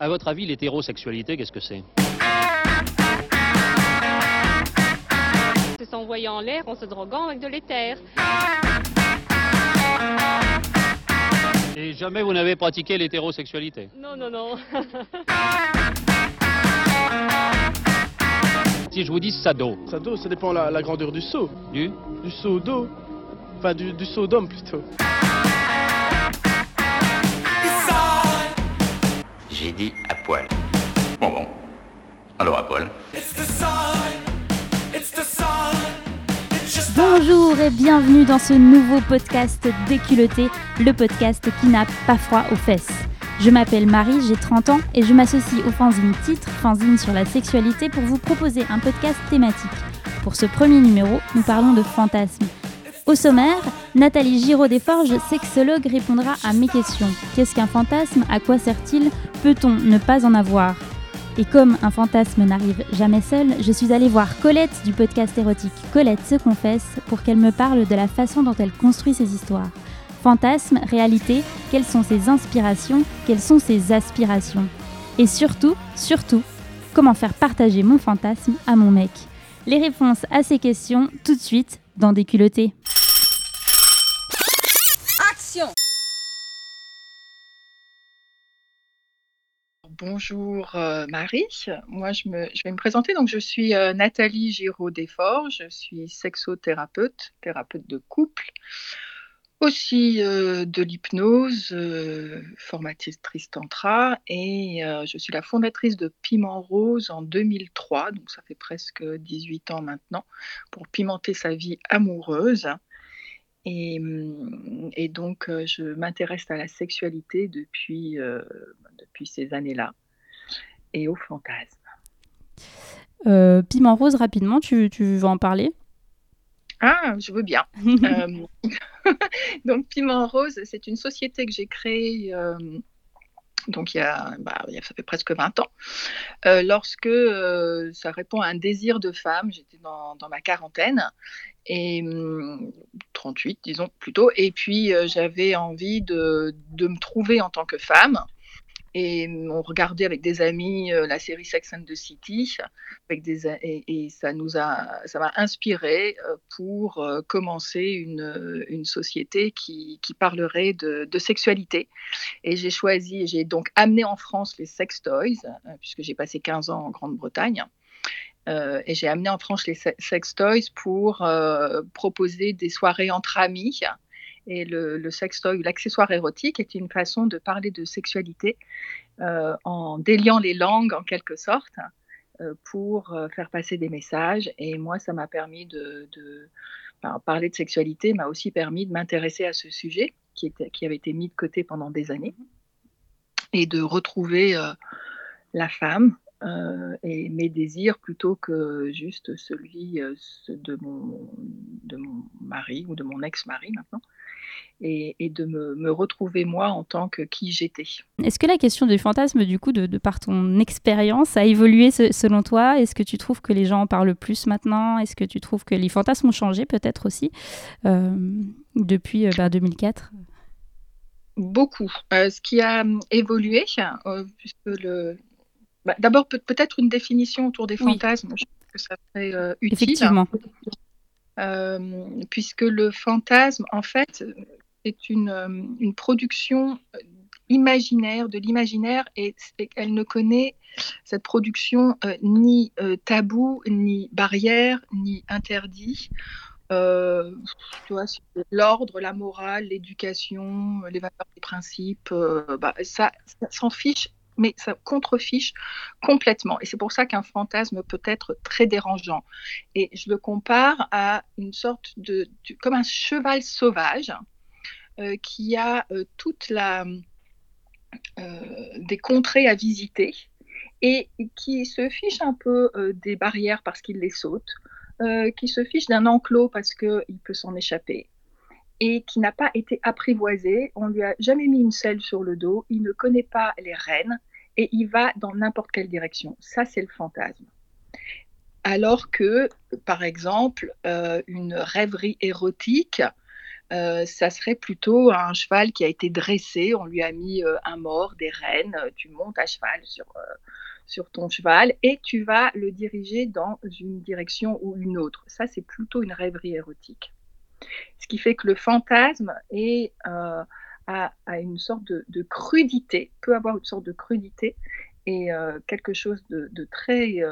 À votre avis, l'hétérosexualité, qu'est-ce que c'est? C'est s'envoyer en l'air en se droguant avec de l'éther. Et jamais vous n'avez pratiqué l'hétérosexualité? Non, non, non. Si je vous dis sado, Sado, ça dépend la, la grandeur du seau. du Du seau d'eau. Enfin, du, du seau d'homme plutôt. Bon bon. Alors à poil. Bonjour et bienvenue dans ce nouveau podcast Déculotté, le podcast qui n'a pas froid aux fesses. Je m'appelle Marie, j'ai 30 ans et je m'associe au fanzine Titre, fanzine sur la sexualité, pour vous proposer un podcast thématique. Pour ce premier numéro, nous parlons de fantasmes. Au sommaire, Nathalie Giraud-Desforges, sexologue, répondra à mes questions. Qu'est-ce qu'un fantasme? À quoi sert-il? Peut-on ne pas en avoir? Et comme un fantasme n'arrive jamais seul, je suis allée voir Colette du podcast érotique Colette se confesse pour qu'elle me parle de la façon dont elle construit ses histoires. Fantasme, réalité, quelles sont ses inspirations, quelles sont ses aspirations? Et surtout, surtout, comment faire partager mon fantasme à mon mec? Les réponses à ces questions tout de suite dans Déculotté. Bonjour euh, Marie, moi je, me- je vais me présenter. Donc je suis euh, Nathalie Giraud-Desforges, je suis sexothérapeute, thérapeute de couple, aussi euh, de l'hypnose, euh, formatrice tantra et euh, je suis la fondatrice de Piment Rose en 2003, donc ça fait presque 18 ans maintenant, pour pimenter sa vie amoureuse. Et, et donc, je m'intéresse à la sexualité depuis, depuis ces années-là et aux fantasmes. Euh, Piment rose, rapidement, tu, tu veux en parler? Ah, je veux bien. Euh, donc, Piment Rose, c'est une société que j'ai créée. euh, donc, il y, a, bah, il y a- ça fait presque 20 ans, euh, lorsque ça répond à un désir de femme. J'étais dans, dans ma quarantaine, et hum, 38, disons plutôt. Et puis, j'avais envie de, de me trouver en tant que femme. Et on regardait avec des amis euh, la série Sex and the City, et, ça nous a, ça m'a inspiré euh, pour euh, commencer une, une société qui, qui parlerait de, sexualité. Et j'ai choisi, j'ai donc amené en France les sex toys, euh, puisque j'ai passé 15 ans en Grande-Bretagne. Et j'ai amené en France les se- sex toys pour proposer des soirées entre amis. Et le, sextoy, l'accessoire érotique, est une façon de parler de sexualité euh, en déliant les langues en quelque sorte euh, pour euh, faire passer des messages. Et moi, ça m'a permis de, de- parler de sexualité, m'a aussi permis de m'intéresser à ce sujet qui, était, qui avait été mis de côté pendant des années et de retrouver euh, la femme euh, et mes désirs plutôt que juste celui euh, de, mon, de mon mari ou de mon ex-mari maintenant. Et, et de me, me retrouver moi en tant que qui j'étais. Est-ce que la question du fantasme, du coup, de, de par ton expérience, a évolué se- selon toi? Est-ce que tu trouves que les gens en parlent plus maintenant? Est-ce que tu trouves que les fantasmes ont changé peut-être aussi euh, depuis euh, bah, 2004 Beaucoup. Euh, ce qui a évolué, puisque le. Bah, D'abord, peut- peut-être une définition autour des Oui. fantasmes, je pense que ça serait euh, utile. Effectivement. Euh, puisque le fantasme, en fait, c'est une, euh, une production imaginaire, de l'imaginaire, et, et elle ne connaît cette production euh, ni tabou, ni barrière, ni interdit. Euh, l'ordre, la morale, l'éducation, les valeurs, les principes, euh, bah, ça, ça s'en fiche, mais ça contrefiche complètement. Et c'est pour ça qu'un fantasme peut être très dérangeant. Et je le compare à une sorte de, comme un cheval sauvage euh, qui a euh, toute la euh, des contrées à visiter et qui se fiche un peu euh, des barrières parce qu'il les saute, qui se fiche d'un enclos parce qu'il peut s'en échapper et qui n'a pas été apprivoisé. On lui a jamais mis une selle sur le dos, il ne connaît pas les rênes et il va dans n'importe quelle direction. Ça, c'est le fantasme. Alors que, par exemple, euh, une rêverie érotique euh, ça serait plutôt un cheval qui a été dressé, on lui a mis euh, un mort, des rênes, tu montes à cheval sur, sur ton cheval et tu vas le diriger dans une direction ou une autre. Ça, c'est plutôt une rêverie érotique. Ce qui fait que le fantasme est, a, une sorte de, crudité, peut avoir une sorte de crudité et quelque chose de, très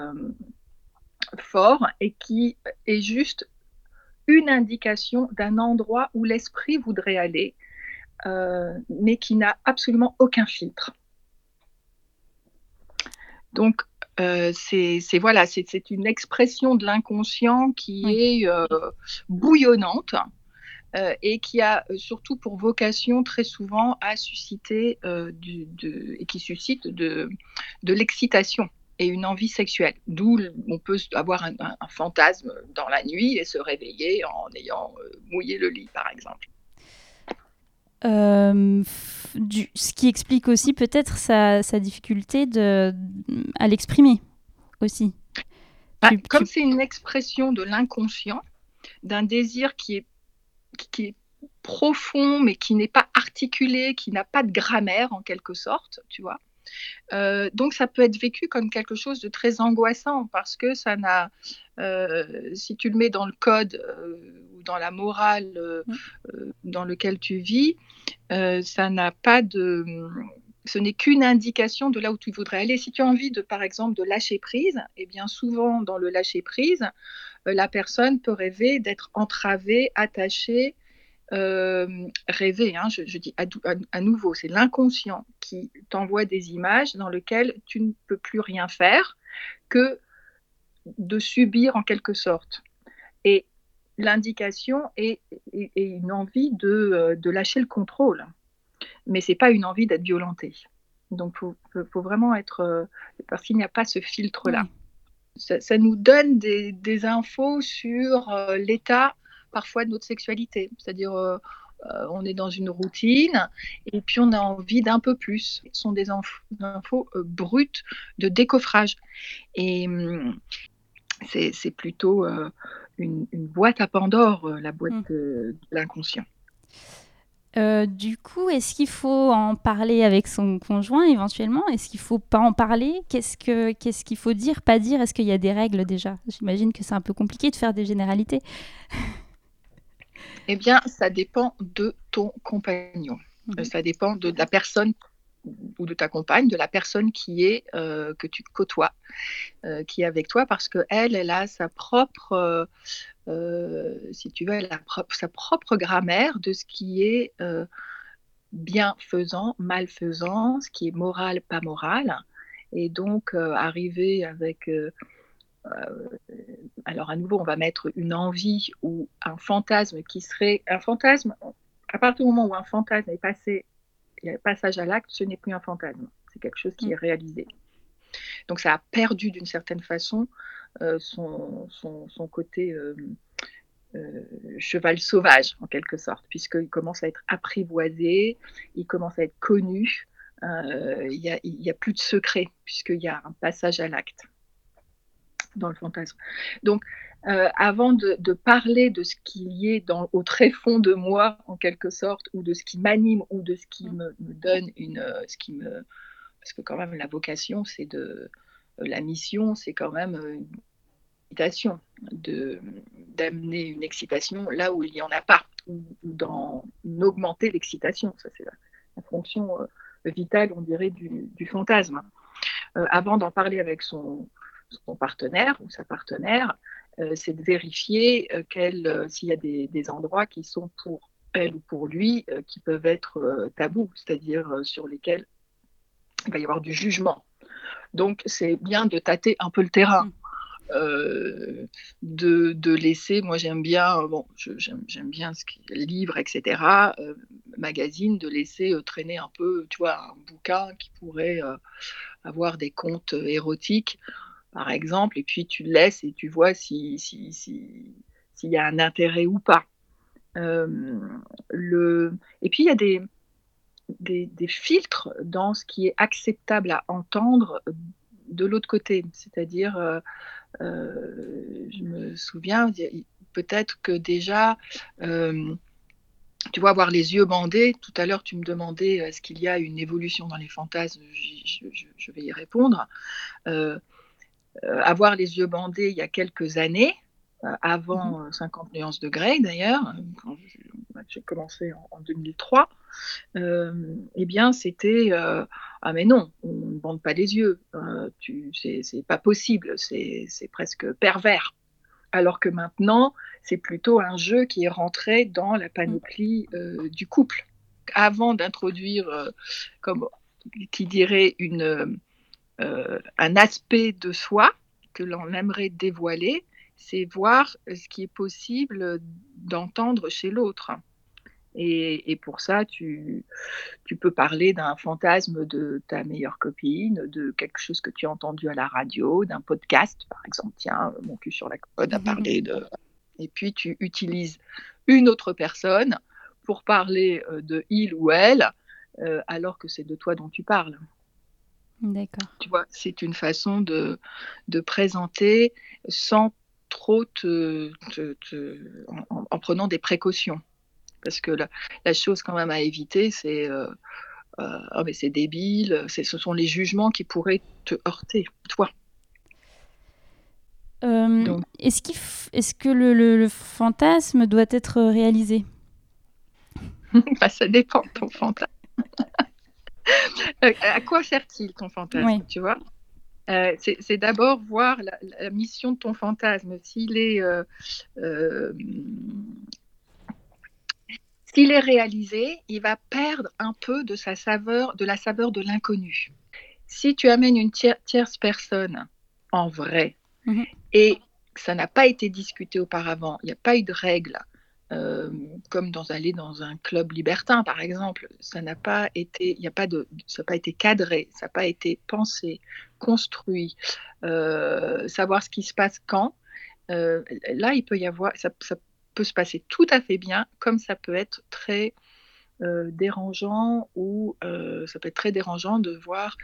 fort et qui est juste une indication d'un endroit où l'esprit voudrait aller, euh, mais qui n'a absolument aucun filtre. Donc, euh, c'est voilà, c'est une expression de l'inconscient qui est euh, bouillonnante et qui a surtout pour vocation très souvent à susciter du, de, et qui suscite de, de l'excitation et une envie sexuelle. D'où on peut avoir un, fantasme dans la nuit et se réveiller en ayant euh, mouillé le lit, par exemple. Du, ce qui explique aussi peut-être sa, sa, difficulté de, à l'exprimer aussi. Bah, comme c'est une expression de l'inconscient, d'un désir qui est, qui est profond mais qui n'est pas articulé, qui n'a pas de grammaire en quelque sorte, tu vois. Euh, donc ça peut être vécu comme quelque chose de très angoissant parce que ça n'a, euh, si tu le mets dans le code euh, ou dans la morale mmh. dans lequel tu vis, ça n'a pas de, ce n'est qu'une indication de là où tu voudrais aller. Si tu as envie de, par exemple, de lâcher prise, et eh bien souvent dans le lâcher prise, la personne peut rêver d'être entravée, attachée, euh, rêver. Hein, je, dis à, nouveau, c'est l'inconscient qui t'envoie des images dans lesquelles tu ne peux plus rien faire que de subir en quelque sorte. Et l'indication est, une envie de, de, lâcher le contrôle, mais c'est pas une envie d'être violenté. Donc, il faut, vraiment être. Euh, parce qu'il n'y a pas ce filtre-là. Ça, nous donne des, des infos sur euh, l'état parfois de notre sexualité. C'est-à-dire, euh, euh, on est dans une routine et puis on a envie d'un peu plus. Ce sont des infos, euh, brutes de décoffrage. Et hum, c'est plutôt une, boîte à Pandore, la boîte mmh. de, l'inconscient. du coup, est-ce qu'il faut en parler avec son conjoint éventuellement? Est-ce qu'il faut pas en parler? Qu'est-ce que qu'est-ce qu'il faut dire, pas dire? Est-ce qu'il y a des règles déjà? J'imagine que c'est un peu compliqué de faire des généralités. Eh bien, ça dépend de ton compagnon. Mhm. Euh, ça dépend de, la personne ou de ta compagne, de la personne qui est euh, que tu côtoies, euh, qui est avec toi, parce que elle, elle a sa propre, si tu veux, elle a sa propre grammaire de ce qui est bienfaisant, malfaisant, ce qui est moral, pas moral, et donc arriver avec alors à nouveau, on va mettre une envie ou un fantasme qui serait un fantasme. À partir du moment où un fantasme est passé, il y a passage à l'acte, ce n'est plus un fantasme. C'est quelque chose qui est réalisé. Donc ça a perdu d'une certaine façon euh, son, son, côté euh, cheval sauvage, en quelque sorte, puisqu'il commence à être apprivoisé, il commence à être connu, il n'y a, a, plus de secret, puisqu'il y a un passage à l'acte dans le fantasme. Donc, euh, avant de, parler de ce qu'il y est dans, au très fond de moi, en quelque sorte, ou de ce qui m'anime, ou de ce qui me, donne une, euh, ce qui me, parce que quand même la vocation, c'est de, euh, la mission, c'est quand même une excitation, d'amener une excitation là où il n'y en a pas, ou, d'en augmenter l'excitation. Ça, c'est la, fonction vitale, on dirait, du, du fantasme. avant d'en parler avec son son partenaire ou sa partenaire, euh, c'est de vérifier euh, euh, s'il y a des, endroits qui sont pour elle ou pour lui qui peuvent être tabous, c'est-à-dire sur lesquels il va y avoir du jugement. Donc c'est bien de tâter un peu le terrain. Mm. de, laisser, moi j'aime bien, bon, j'aime bien ce qui est livre, etc., magazine, de laisser traîner un peu, tu vois, un bouquin qui pourrait avoir des contes érotiques par exemple, et puis tu le laisses et tu vois s'il si, si, y a un intérêt ou pas. Euh, le... Et puis il y a des, des, filtres dans ce qui est acceptable à entendre de l'autre côté. C'est-à-dire, euh, euh, je me souviens, peut-être que déjà, tu vois, avoir les yeux bandés. Tout à l'heure, tu me demandais est-ce qu'il y a une évolution dans les fantasmes? Je vais y répondre. Euh, euh, avoir les yeux bandés il y a quelques années, euh, avant mmh. 50 nuances de Grey d'ailleurs, quand j'ai commencé en, en 2003, eh bien, c'était ah mais non, on ne bande pas les yeux, c'est pas possible, c'est presque pervers alors que maintenant, c'est plutôt un jeu qui est rentré dans la panoplie euh, du couple. Avant d'introduire, euh, comme qui dirait, une, euh, un aspect de soi que l'on aimerait dévoiler, c'est voir ce qui est possible d'entendre chez l'autre. Et, et, pour ça, tu, tu peux parler d'un fantasme de ta meilleure copine, de quelque chose que tu as entendu à la radio, d'un podcast, par exemple. Tiens, mon cul sur la commode a parlé de. Et puis, tu utilises une autre personne pour parler euh, de il ou elle, euh, alors que c'est de toi dont tu parles. D'accord. Tu vois, c'est une façon de, de présenter sans trop te, te, te en, en prenant des précautions. Parce que la, la, chose quand même à éviter, c'est euh, euh, oh mais c'est débile, ce sont les jugements qui pourraient te heurter, toi. Euh, Est-ce est que le, le, le, fantasme doit être réalisé? Bah, Ça dépend de ton fantasme. À quoi sert-il ton fantasme oui. Tu vois? Euh, c'est d'abord voir la, la, mission de ton fantasme. S'il est euh, euh, est réalisé, il va perdre un peu de sa saveur, de la saveur de l'inconnu. Si tu amènes une tier tierce personne en vrai mm -hmm. et ça n'a pas été discuté auparavant, il n'y a pas eu de règles, euh, comme dans aller dans un club libertin par exemple, ça n'a pas été, il a pas de, ça n'a pas été cadré, ça n'a pas été pensé, construit, euh, savoir ce qui se passe quand. Euh, là, il peut y avoir, ça, peut se passer tout à fait bien, comme ça peut être très dérangeant ou ça peut être très dérangeant de voir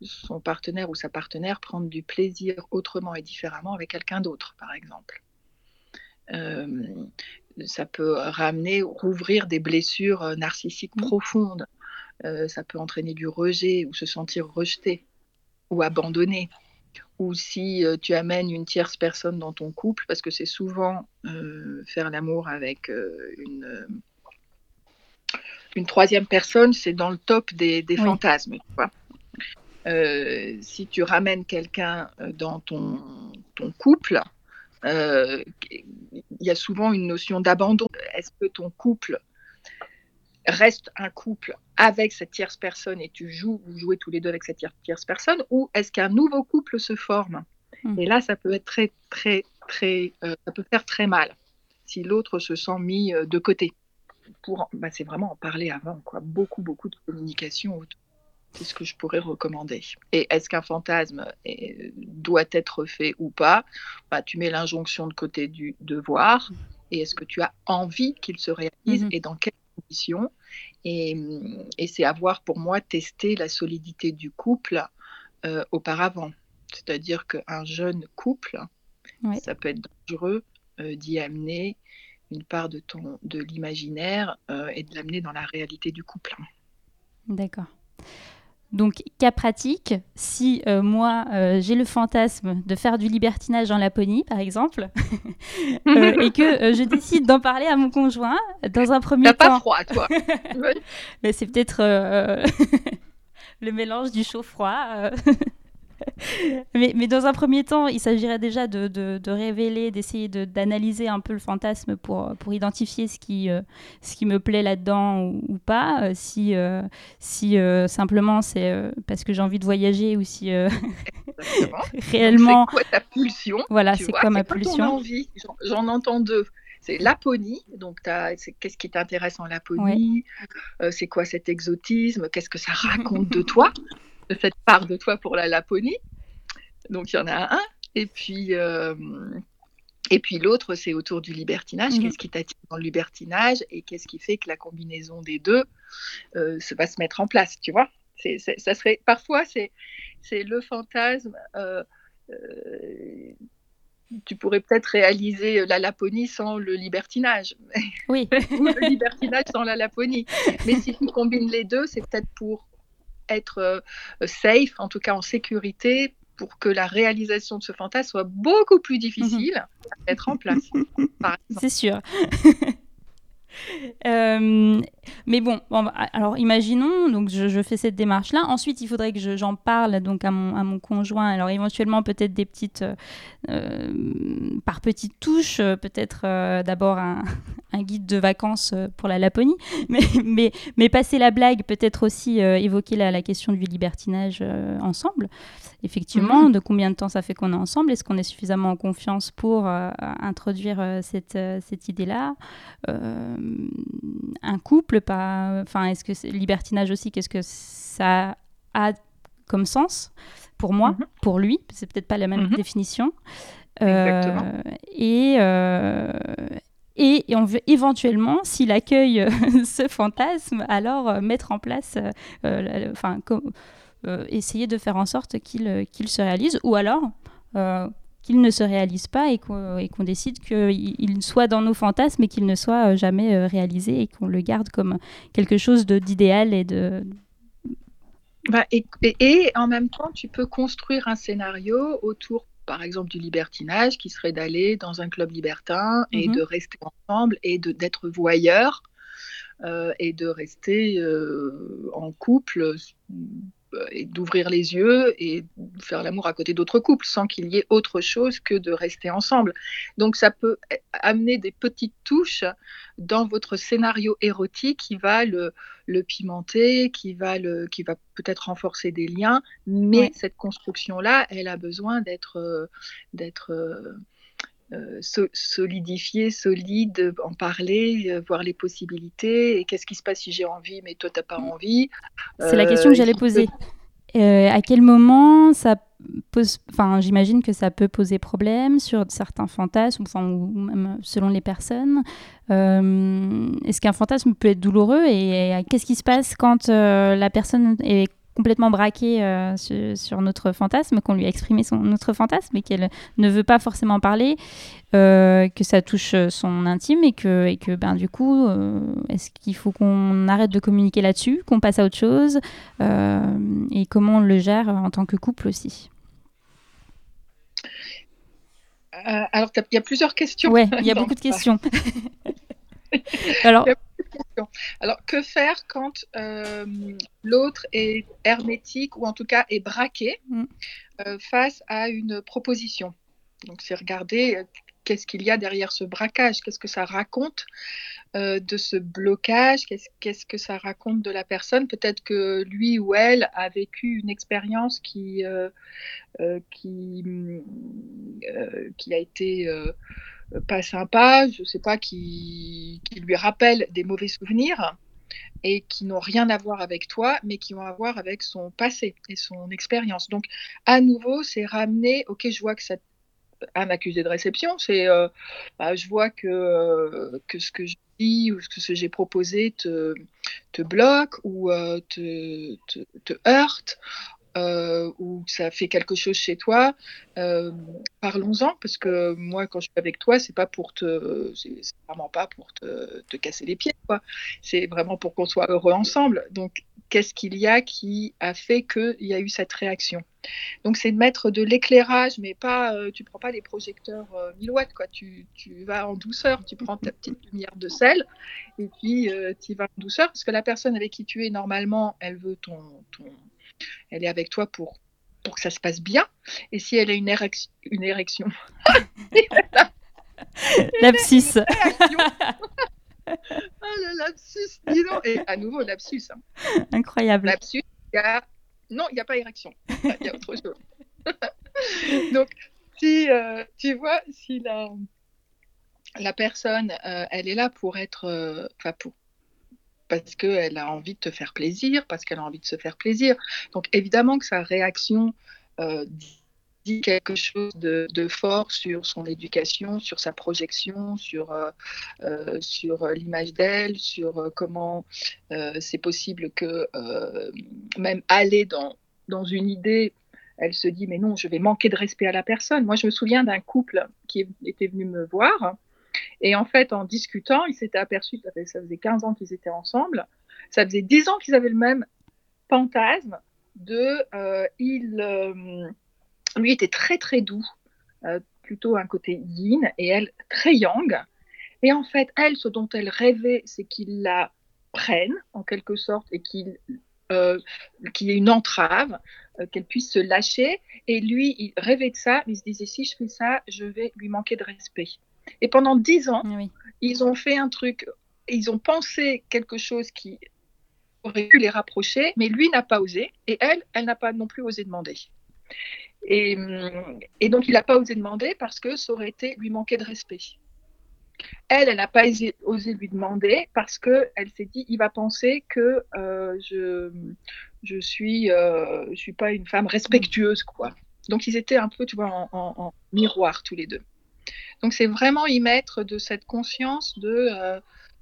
son partenaire ou sa partenaire prendre du plaisir autrement et différemment avec quelqu'un d'autre, par exemple. Ça peut ramener, rouvrir des blessures narcissiques mmh. profondes. ça peut entraîner du rejet ou se sentir rejeté ou abandonné ou si euh, tu amènes une tierce personne dans ton couple, parce que c'est souvent euh, faire l'amour avec euh, une, une, troisième personne, c'est dans le top des, des oui. fantasmes. Si tu ramènes quelqu'un dans ton, ton couple, il y a souvent une notion d'abandon. Est-ce que ton couple reste un couple avec cette tierce personne et tu joues, vous jouez tous les deux avec cette tierce personne, ou est-ce qu'un nouveau couple se forme? Mmh. Et là, ça peut être très, très, très, euh, ça peut faire très mal si l'autre se sent mis euh, de côté. Pour, bah, c'est vraiment en parler avant, quoi. Beaucoup, beaucoup de communication C'est ce que je pourrais recommander. Et est-ce qu'un fantasme est, doit être fait ou pas? Bah, Tu mets l'injonction de côté du devoir. Et est-ce que tu as envie qu'il se réalise mmh. et dans quelles conditions? Et, et c'est avoir pour moi testé la solidité du couple euh, auparavant. C'est-à-dire qu'un jeune couple, ça peut être dangereux euh, d'y amener une part de, ton, de l'imaginaire euh, et de l'amener dans la réalité du couple. D'accord. Donc, cas pratique, si euh, moi euh, j'ai le fantasme de faire du libertinage en Laponie, par exemple, euh, et que je décide d'en parler à mon conjoint, dans un premier T'as temps. pas froid, toi Mais c'est peut-être le mélange du chaud-froid. mais, mais, dans un premier temps, il s'agirait déjà de, de, de révéler, d'essayer d'analyser un peu le fantasme pour, pour identifier ce qui, euh, ce qui me plaît là-dedans ou, ou, pas. Euh, si euh, si simplement c'est parce que j'ai envie de voyager ou si réellement. C'est quoi ta pulsion Voilà, c'est quoi ma pulsion? J'en entends deux c'est Laponie. Donc, qu'est-ce qui t'intéresse en Laponie? Ouais. euh, C'est quoi cet exotisme? Qu'est-ce que ça raconte de toi? Cette part de toi pour la Laponie Donc, il y en a un. Et puis, euh, et puis l'autre, c'est autour du libertinage. -hmm. Qu'est-ce qui t'attire dans le libertinage Et qu'est-ce qui fait que la combinaison des deux euh, se va se mettre en place Tu vois? C est, c est, ça serait, Parfois, c'est le fantasme tu pourrais peut-être réaliser la Laponie sans le libertinage. Oui. Ou le libertinage sans la Laponie. Mais si tu combines les deux, c'est peut-être pour être euh, safe, en tout cas en sécurité, pour que la réalisation de ce fantasme soit beaucoup plus difficile à mettre en place. C'est sûr. Euh, mais bon, bah, alors imaginons, donc je, fais cette démarche-là. Ensuite, il faudrait que je- j'en parle donc à mon, conjoint. Alors éventuellement, peut-être des petites, euh, euh, par petites touches, peut-être d'abord un, guide de vacances pour la Laponie, mais, passer la blague, peut-être aussi évoquer la, question du libertinage ensemble. Effectivement, de combien de temps ça fait qu'on est ensemble? Est-ce qu'on est suffisamment en confiance pour euh, introduire euh, cette, euh, cette idée-là? Un couple, pas. Enfin, est-ce que libertinage aussi Qu'est-ce que ça a comme sens pour moi, Mhm. pour lui? C'est peut-être pas la même Mhm. définition. Exactement. Et, et, on veut éventuellement, s'il accueille ce fantasme, alors mettre en place, la- la- enfin, essayer de faire en sorte qu'il euh, qu'il se réalise, ou alors euh, qu'il ne se réalise pas et qu'on qu'on décide qu'il il soit dans nos fantasmes et qu'il ne soit euh, jamais euh, réalisé et qu'on le garde comme quelque chose d'idéal et de... Bah, et, et- et en même temps, tu peux construire un scénario autour, par exemple, du libertinage, qui serait d'aller dans un club libertin et Mhm. de rester ensemble et d'être voyeur euh, et de rester euh, en couple euh, et d'ouvrir les yeux et faire l'amour à côté d'autres couples sans qu'il y ait autre chose que de rester ensemble. Donc ça peut amener des petites touches dans votre scénario érotique qui va le, le pimenter, qui va, le, qui va peut-être renforcer des liens, mais cette construction-là, elle a besoin d'être euh, d'être euh, so- solidifiée, solide, en parler, euh, voir les possibilités, et qu'est-ce qui se passe si j'ai envie, mais toi, t'as pas envie. C'est la Euh, question que j'allais poser. À quel moment ça pose, enfin, j'imagine que ça peut poser problème sur certains fantasmes, enfin, ou même selon les personnes. Est-ce qu'un fantasme peut être douloureux et, et qu'est-ce qui se passe quand la personne est complètement braquée euh, sur, sur notre fantasme, qu'on lui a exprimé son, notre fantasme et qu'elle ne veut pas forcément parler, euh, que ça touche son intime et que, et que ben, du coup, euh, est-ce qu'il faut qu'on arrête de communiquer là-dessus, qu'on passe à autre chose euh, et comment on le gère en tant que couple aussi? Euh, alors, il y a plusieurs questions. Ouais, il y a beaucoup de questions. Alors, Alors, que faire quand euh, l'autre est hermétique ou en tout cas est braqué Mm. euh, face à une proposition? Donc, c'est regarder euh, qu'est-ce qu'il y a derrière ce braquage, qu'est-ce que ça raconte de ce blocage, qu'est-ce qu'est-ce que ça raconte de la personne? Peut-être que lui ou elle a vécu une expérience qui, qui, mm, qui a été pas sympa, je sais pas, qui, qui lui rappelle des mauvais souvenirs et qui n'ont rien à voir avec toi, mais qui ont à voir avec son passé et son expérience. Donc, à nouveau, c'est ramener, ok, je vois que ça un accusé de réception, c'est euh, bah, je vois que, euh, que ce que je dis ou ce que j'ai proposé te, bloque ou euh, te heurte euh, ou ça fait quelque chose chez toi. Euh, Parlons-en parce que moi, quand je suis avec toi, c'est pas pour te, c'est vraiment pas pour te, casser les pieds. C'est vraiment pour qu'on soit heureux ensemble. Donc, qu'est-ce qu'il y a qui a fait qu'il y a eu cette réaction? Donc c'est de mettre de l'éclairage, mais pas, euh, tu prends pas les projecteurs euh, 1000 watts, quoi. Tu, tu vas en douceur, tu prends ta petite lumière de sel et puis euh, tu vas en douceur parce que la personne avec qui tu es normalement, elle veut ton, ton, elle est avec toi pour pour que ça se passe bien. Et si elle a une, érection, une érection, lapsus. ah le lapsus, dis donc. Et à nouveau lapsus. hein. Incroyable. Lapsus, il y a non, il n'y a pas érection. Il y a autre chose. Donc, si euh, tu vois, si la, la personne, euh, elle est là pour être, euh, enfin pour, parce qu'elle a envie de te faire plaisir, parce qu'elle a envie de se faire plaisir. Donc, évidemment que sa réaction euh, dit quelque chose de, fort sur son éducation, sur sa projection, sur, euh, euh, sur l'image d'elle, sur comment c'est possible que même aller dans, dans une idée elle se dit mais non, je vais manquer de respect à la personne. Moi, je me souviens d'un couple qui était venu me voir et en fait, en discutant, ils s'étaient aperçus, ça faisait 15 ans qu'ils étaient ensemble, ça faisait 10 ans qu'ils avaient le même fantasme de, euh, il, euh, lui était très très doux, euh, plutôt un côté yin, et elle très yang. Et en fait, elle, ce dont elle rêvait, c'est qu'il la prenne en quelque sorte et qu'il qu'il y ait une entrave, qu'elle puisse se lâcher. Et lui, il rêvait de ça, il se disait si je fais ça, je vais lui manquer de respect. Et pendant dix ans, Oui. ils ont fait un truc, ils ont pensé quelque chose qui aurait pu les rapprocher, mais lui n'a pas osé, et elle, elle n'a pas non plus osé demander. Et, et donc, il n'a pas osé demander parce que ça aurait été lui manquer de respect. Elle, elle n'a pas osé, osé lui demander parce qu'elle s'est dit, il va penser que euh, je je suis, euh, je suis pas une femme respectueuse, quoi. Donc, ils étaient un peu, tu vois, en, en- en miroir tous les deux. Donc, c'est vraiment y mettre de cette conscience de euh,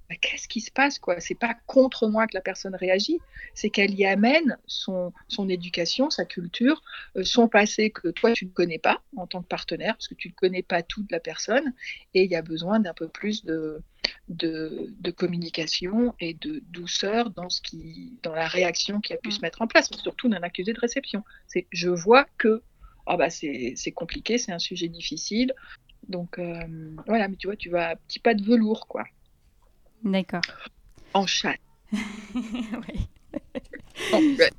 bah, qu'est-ce qui se passe, quoi. C'est pas contre moi que la personne réagit, c'est qu'elle y amène son, son éducation, sa culture, euh, son passé que toi tu ne connais pas en tant que partenaire, parce que tu ne connais pas tout de la personne, et il y a besoin d'un peu plus de, de, de communication et de douceur dans, ce qui, dans la réaction qui a pu se mettre en place, surtout d'un accusé de réception. C'est je vois que ah bah c'est compliqué, c'est un sujet difficile. Donc euh, voilà, mais tu vois, tu vas à petit pas de velours, quoi, D'accord. en chat. Ouais. En- ouais.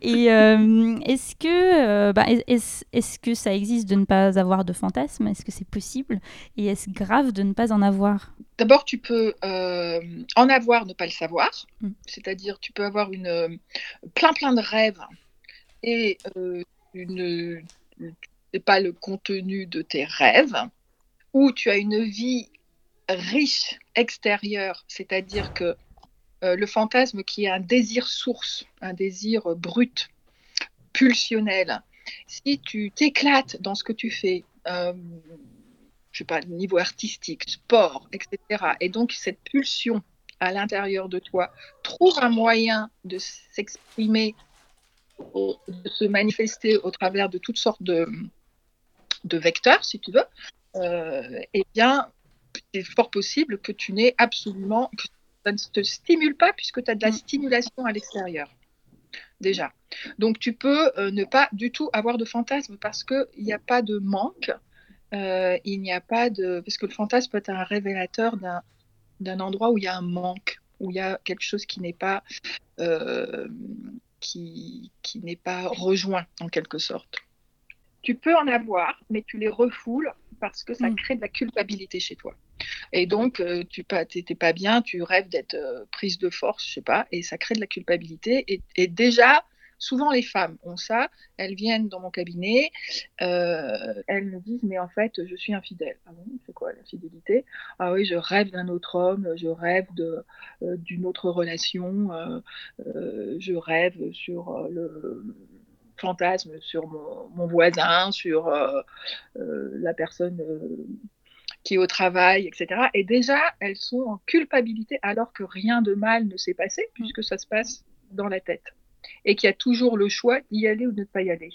Et euh, est-ce que, euh, bah, est-ce, que ça existe de ne pas avoir de fantasme Est-ce que c'est possible? Et est-ce grave de ne pas en avoir? D'abord, tu peux euh, en avoir, ne pas le savoir. Mm. C'est-à-dire, tu peux avoir une, plein plein de rêves et une, pas le contenu de tes rêves, ou tu as une vie riche extérieure, c'est-à-dire que euh, le fantasme qui est un désir source, un désir brut, pulsionnel, si tu t'éclates dans ce que tu fais, euh, je sais pas, niveau artistique, sport, etc., et donc cette pulsion à l'intérieur de toi trouve un moyen de s'exprimer, de se manifester au travers de toutes sortes de, de vecteurs, si tu veux, euh, eh bien, c'est fort possible que tu n'aies absolument, que ça ne te stimule pas puisque tu as de la Mm. stimulation à l'extérieur, déjà. Donc, tu peux euh, ne pas du tout avoir de fantasme parce qu'il n'y a pas de manque, euh, il n'y a pas de... Parce que le fantasme peut être un révélateur d'un d'un endroit où il y a un manque, où il y a quelque chose qui n'est pas... euh, qui, qui n'est pas rejoint en quelque sorte. Tu peux en avoir, mais tu les refoules parce que ça Mm. crée de la culpabilité chez toi. Et donc, euh, tu n'étais pas bien, tu rêves d'être euh, prise de force, je sais pas, et ça crée de la culpabilité. Et, et déjà, souvent les femmes ont ça, elles viennent dans mon cabinet, euh, elles me disent, mais en fait, je suis infidèle. Ah bon, c'est quoi l'infidélité? Ah oui, je rêve d'un autre homme, je rêve de, euh, d'une autre relation, euh, je rêve sur le fantasme sur mon, mon voisin, sur euh, euh, la personne euh, qui est au travail, etc. Et déjà, elles sont en culpabilité alors que rien de mal ne s'est passé, puisque ça se passe dans la tête. Et qu'il y a toujours le choix d'y aller ou de ne pas y aller.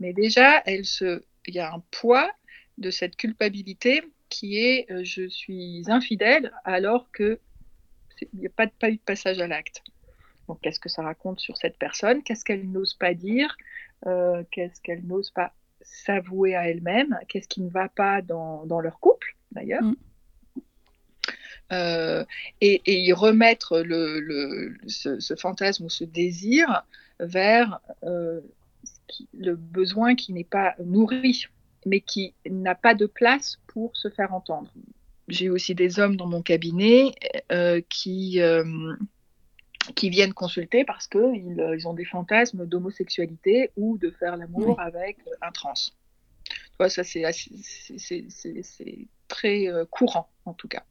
Mais déjà, elles se... il y a un poids de cette culpabilité qui est je suis infidèle alors que il n'y a pas, de- pas eu de passage à l'acte. Donc, qu'est-ce que ça raconte sur cette personne Qu'est-ce qu'elle n'ose pas dire Euh, Qu'est-ce qu'elle n'ose pas s'avouer à elle-même Qu'est-ce qui ne va pas dans, dans leur couple, d'ailleurs Mm. Euh, et, et y remettre le, le- ce, ce fantasme ou ce désir vers euh, qui- le besoin qui n'est pas nourri, mais qui n'a pas de place pour se faire entendre. J'ai aussi des hommes dans mon cabinet qui, qui viennent consulter parce qu'ils ils ont des fantasmes d'homosexualité ou de faire l'amour avec un trans. Tu vois, ça c'est très euh, courant en tout cas.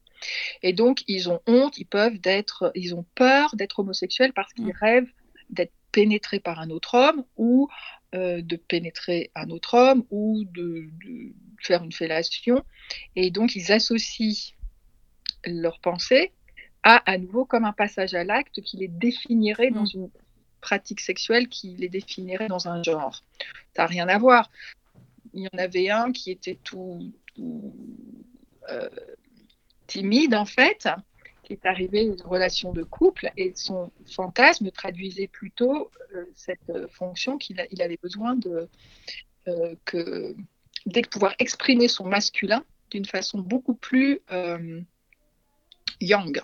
Et donc ils ont honte, ils peuvent d'être, ils ont peur d'être homosexuels parce qu'ils Mm. rêvent d'être pénétrés par un autre homme ou euh, de pénétrer un autre homme ou de, de faire une fellation. Et donc ils associent leurs pensées à à nouveau comme un passage à l'acte qui les définirait dans une pratiques sexuelles qui les définiraient dans un genre. Ça n'a rien à voir. Il y en avait un qui était tout, tout euh, timide en fait, qui est arrivé une relation de couple et son fantasme traduisait plutôt euh, cette euh, fonction qu'il il avait besoin de euh, que que pouvoir exprimer son masculin d'une façon beaucoup plus yang.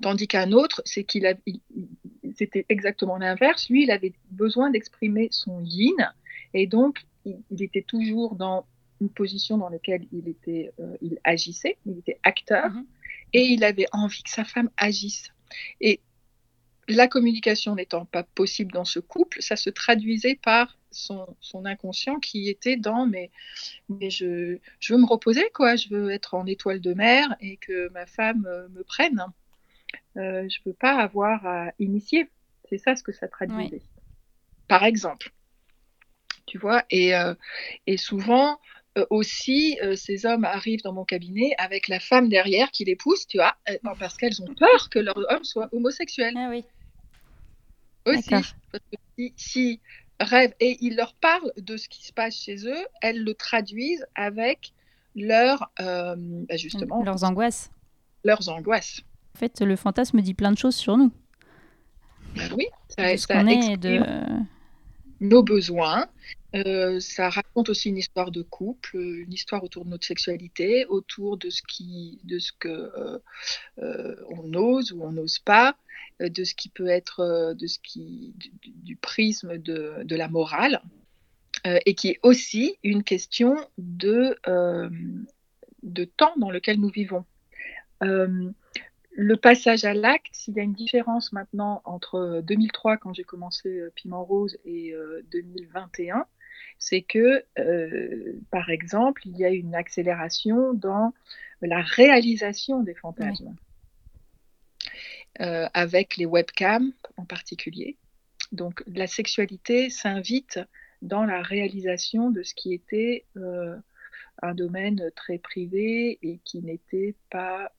Tandis qu'un autre, c'est qu'il a, c'était exactement l'inverse. Lui, il avait besoin d'exprimer son yin, et donc il, il était toujours dans une position dans laquelle il était, euh, il agissait, il était acteur, Mhm. et il avait envie que sa femme agisse. Et la communication n'étant pas possible dans ce couple, ça se traduisait par son, son inconscient qui était dans mais, mais je, je veux me reposer, quoi. Je veux être en étoile de mer et que ma femme euh, me prenne. Euh, je veux pas avoir à initier. C'est ça ce que ça traduisait. Par exemple. Tu vois, et, euh, et souvent euh, aussi, ces hommes arrivent dans mon cabinet avec la femme derrière qui les pousse, tu vois, parce qu'elles ont peur que leur homme soit homosexuel Ah oui. aussi. Parce que si, si rêvent et ils leur parlent de ce qui se passe chez eux, elles le traduisent avec leur, euh, bah, justement, Leurs angoisses. leurs angoisses. En fait, le fantasme dit plein de choses sur nous. Bah oui, ça, de ce ça qu'on est de. nos besoins. Euh, ça raconte aussi une histoire de couple, une histoire autour de notre sexualité, autour de ce qui, de ce que euh, euh, on ose ou on n'ose pas, de ce qui peut être, de ce qui, du, du prisme de, de la morale, et qui est aussi une question de de temps dans lequel nous vivons. Euh, le passage à l'acte, s'il y a une différence maintenant entre 2003 quand j'ai commencé euh, Piment Rose et euh, 2021, c'est que, euh, par exemple, il y a une accélération dans la réalisation des fantasmes, euh, avec les webcams en particulier. Donc la sexualité s'invite dans la réalisation de ce qui était euh, un domaine très privé et qui n'était pas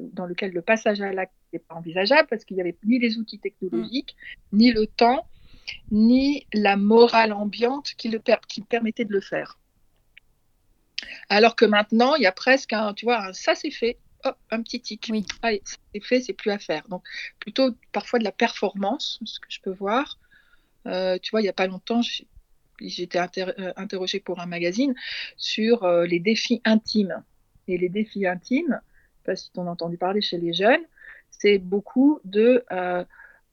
dans lequel le passage à l'acte n'était pas envisageable parce qu'il n'y avait ni les outils technologiques, mmh. ni le temps, ni la morale ambiante qui, le per qui permettait de le faire. Alors que maintenant, il y a presque un, tu vois, un, ça c'est fait, hop, un petit tic. Oui. Allez, c'est fait, c'est plus à faire. Donc, plutôt parfois de la performance, ce que je peux voir. Euh, tu vois, il n'y a pas longtemps, j'étais inter interrogée pour un magazine sur euh, les défis intimes. Et les défis intimes, pas si tu en as entendu parler chez les jeunes, c'est beaucoup de euh,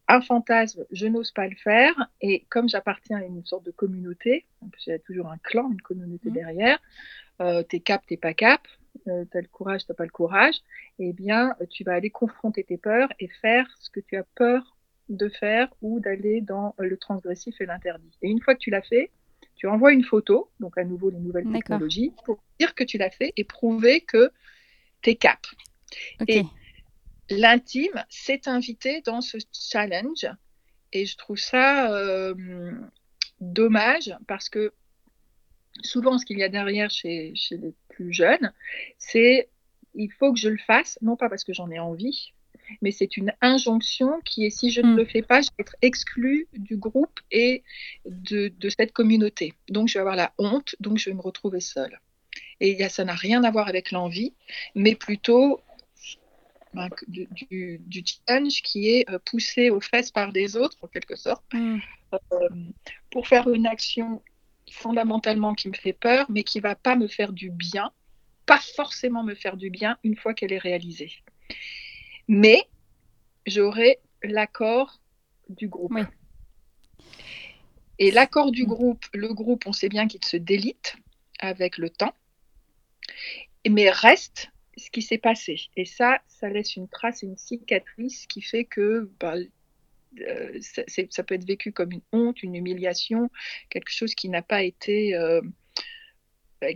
un fantasme, je n'ose pas le faire, et comme j'appartiens à une sorte de communauté, il y a toujours un clan, une communauté mmh. derrière, euh, t'es cap, t'es pas cap, euh, t'as le courage, t'as pas le courage, eh bien, tu vas aller confronter tes peurs et faire ce que tu as peur de faire ou d'aller dans le transgressif et l'interdit. Et une fois que tu l'as fait, tu envoies une photo, donc à nouveau les nouvelles technologies, pour dire que tu l'as fait et prouver que t'es cap. Okay. Et l'intime s'est invité dans ce challenge et je trouve ça euh, dommage parce que souvent ce qu'il y a derrière chez, chez les plus jeunes, c'est il faut que je le fasse, non pas parce que j'en ai envie, mais c'est une injonction qui est si je ne Mm. le fais pas, je vais être exclue du groupe et de, de, cette communauté. Donc je vais avoir la honte, donc je vais me retrouver seule. Et y a, ça n'a rien à voir avec l'envie, mais plutôt ben, du, du, du, challenge qui est euh, poussé aux fesses par des autres, en quelque sorte, Mm. euh, pour faire une action fondamentalement qui me fait peur, mais qui va pas me faire du bien, pas forcément me faire du bien une fois qu'elle est réalisée. Mais j'aurai l'accord du groupe. Oui. Et l'accord du groupe, le groupe, on sait bien qu'il se délite avec le temps, mais reste ce qui s'est passé. Et ça, ça laisse une trace, une cicatrice qui fait que bah, euh, ça, peut être vécu comme une honte, une humiliation, quelque chose qui n'a pas été, euh,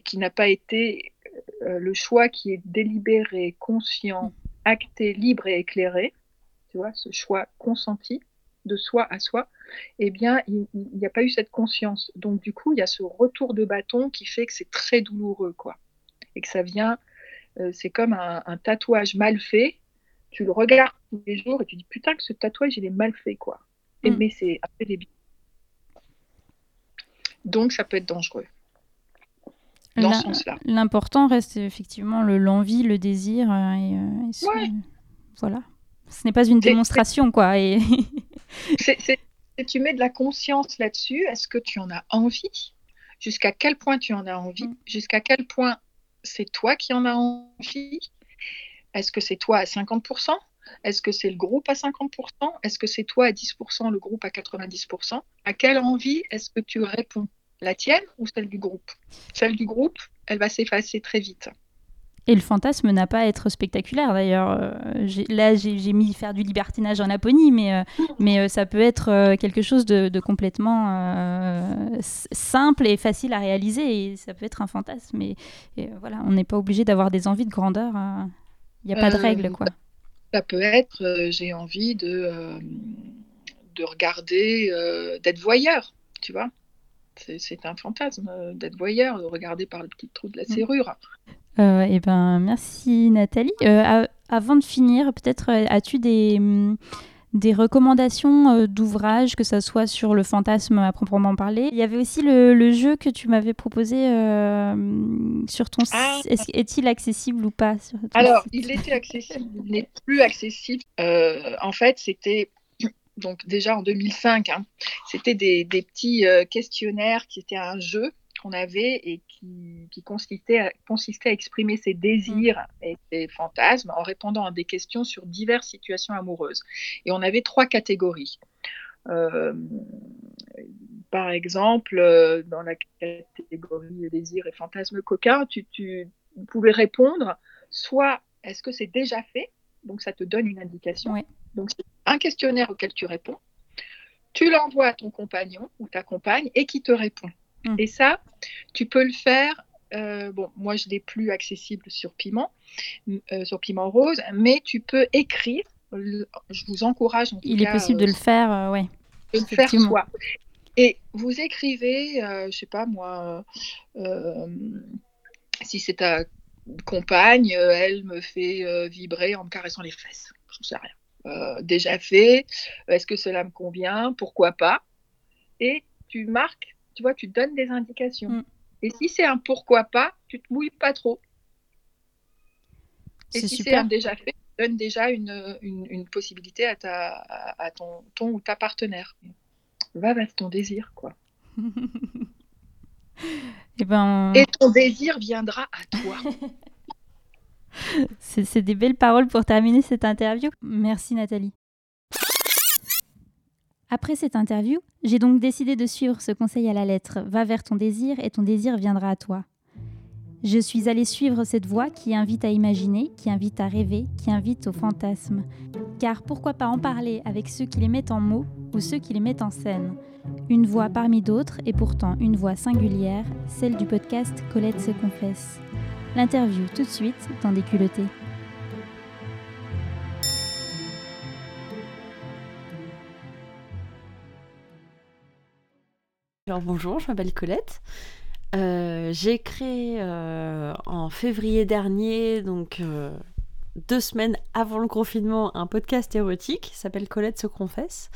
qui n'a pas été euh, le choix qui est délibéré, conscient, acté, libre et éclairé. Tu vois, ce choix consenti de soi à soi, eh bien, il n'y a pas eu cette conscience. Donc, du coup, il y a ce retour de bâton qui fait que c'est très douloureux, quoi. Et que ça vient, euh, c'est comme un, un, tatouage mal fait. Tu le regardes tous les jours et tu dis putain que ce tatouage il est mal fait, quoi. Mm. mais c'est après débile. Donc ça peut être dangereux dans ce sens-là. L'important reste effectivement le- l'envie, le désir. euh, et, euh, et ce- Ouais. Voilà. Ce n'est pas une démonstration, quoi. Et... C'est- tu mets de la conscience là-dessus. Est-ce que tu en as envie? Jusqu'à quel point tu en as envie? Mm. Jusqu'à quel point c'est toi qui en as envie? Est-ce que c'est toi à 50% Est-ce que c'est le groupe à 50% Est-ce que c'est toi à 10%, le groupe à 90% À quelle envie est-ce que tu réponds? La tienne ou celle du groupe? Celle du groupe, elle va s'effacer très vite. Et le fantasme n'a pas à être spectaculaire d'ailleurs. Euh, là, j'ai mis faire du libertinage en Laponie, mais, euh, mais euh, ça peut être quelque chose de, de complètement euh, simple et facile à réaliser. Et ça peut être un fantasme. Et, et, voilà, on n'est pas obligé d'avoir des envies de grandeur. Il n'y a pas de règle, quoi. Ça peut être, j'ai envie de, de regarder, d'être voyeur, tu vois. C'est- un fantasme d'être voyeur, de regarder par le petit trou de la serrure. Euh, eh ben, merci Nathalie. Euh, avant de finir, peut-être euh, as-tu des, des recommandations d'ouvrages, que ça soit sur le fantasme à proprement parler? Il y avait aussi le, le jeu que tu m'avais proposé sur ton Ah. site. Est-il accessible ou pas sur ton Alors, site? il était accessible, il n'est plus accessible. En fait, c'était donc déjà en 2005, hein, c'était des, des petits questionnaires qui étaient un jeu qu'on avait et qui, qui consistait, à, consistait à exprimer ses désirs et ses fantasmes en répondant à des questions sur diverses situations amoureuses. Et on avait trois catégories. Euh, par exemple, euh, dans la catégorie désir et fantasme coquin, tu, tu pouvais répondre soit est-ce que c'est déjà fait? Donc ça te donne une indication. Donc c'est un questionnaire auquel tu réponds. Tu l'envoies à ton compagnon ou ta compagne et qui te répond. Mm. Et ça, tu peux le faire. euh, bon, moi je l'ai plus accessible sur Piment, euh, sur Piment Rose, mais tu peux écrire. Le- Je vous encourage en tout Il est possible de euh, le faire, ouais. de le faire soi. Et vous écrivez, euh, je sais pas moi, si c'est ta compagne, elle me fait vibrer en me caressant les fesses. Je ne sais rien. Euh, déjà fait. Est-ce que cela me convient? Pourquoi pas? Et tu marques, tu vois, tu donnes des indications. Mm. Et si c'est un pourquoi pas, tu te mouilles pas trop. Et si c'est un déjà fait, tu donnes déjà une, une, une possibilité à, ta, à, à ton, ton ou ta partenaire. Va vers ton désir, quoi. Eh ben, Et ton désir viendra à toi. c'est c'est des belles paroles pour terminer cette interview. Merci Nathalie. Après cette interview, j'ai donc décidé de suivre ce conseil à la lettre. Va vers ton désir et ton désir viendra à toi. Je suis allée suivre cette voie qui invite à imaginer, qui invite à rêver, qui invite au fantasme. Car pourquoi pas en parler avec ceux qui les mettent en mots ou ceux qui les mettent en scène? Une voix parmi d'autres et pourtant une voix singulière, celle du podcast Colette se confesse. L'interview tout de suite dans des culottés. Alors bonjour, je m'appelle Colette. Euh, j'ai créé euh, en février dernier, donc euh, deux semaines avant le confinement, un podcast érotique qui s'appelle Colette se confesse.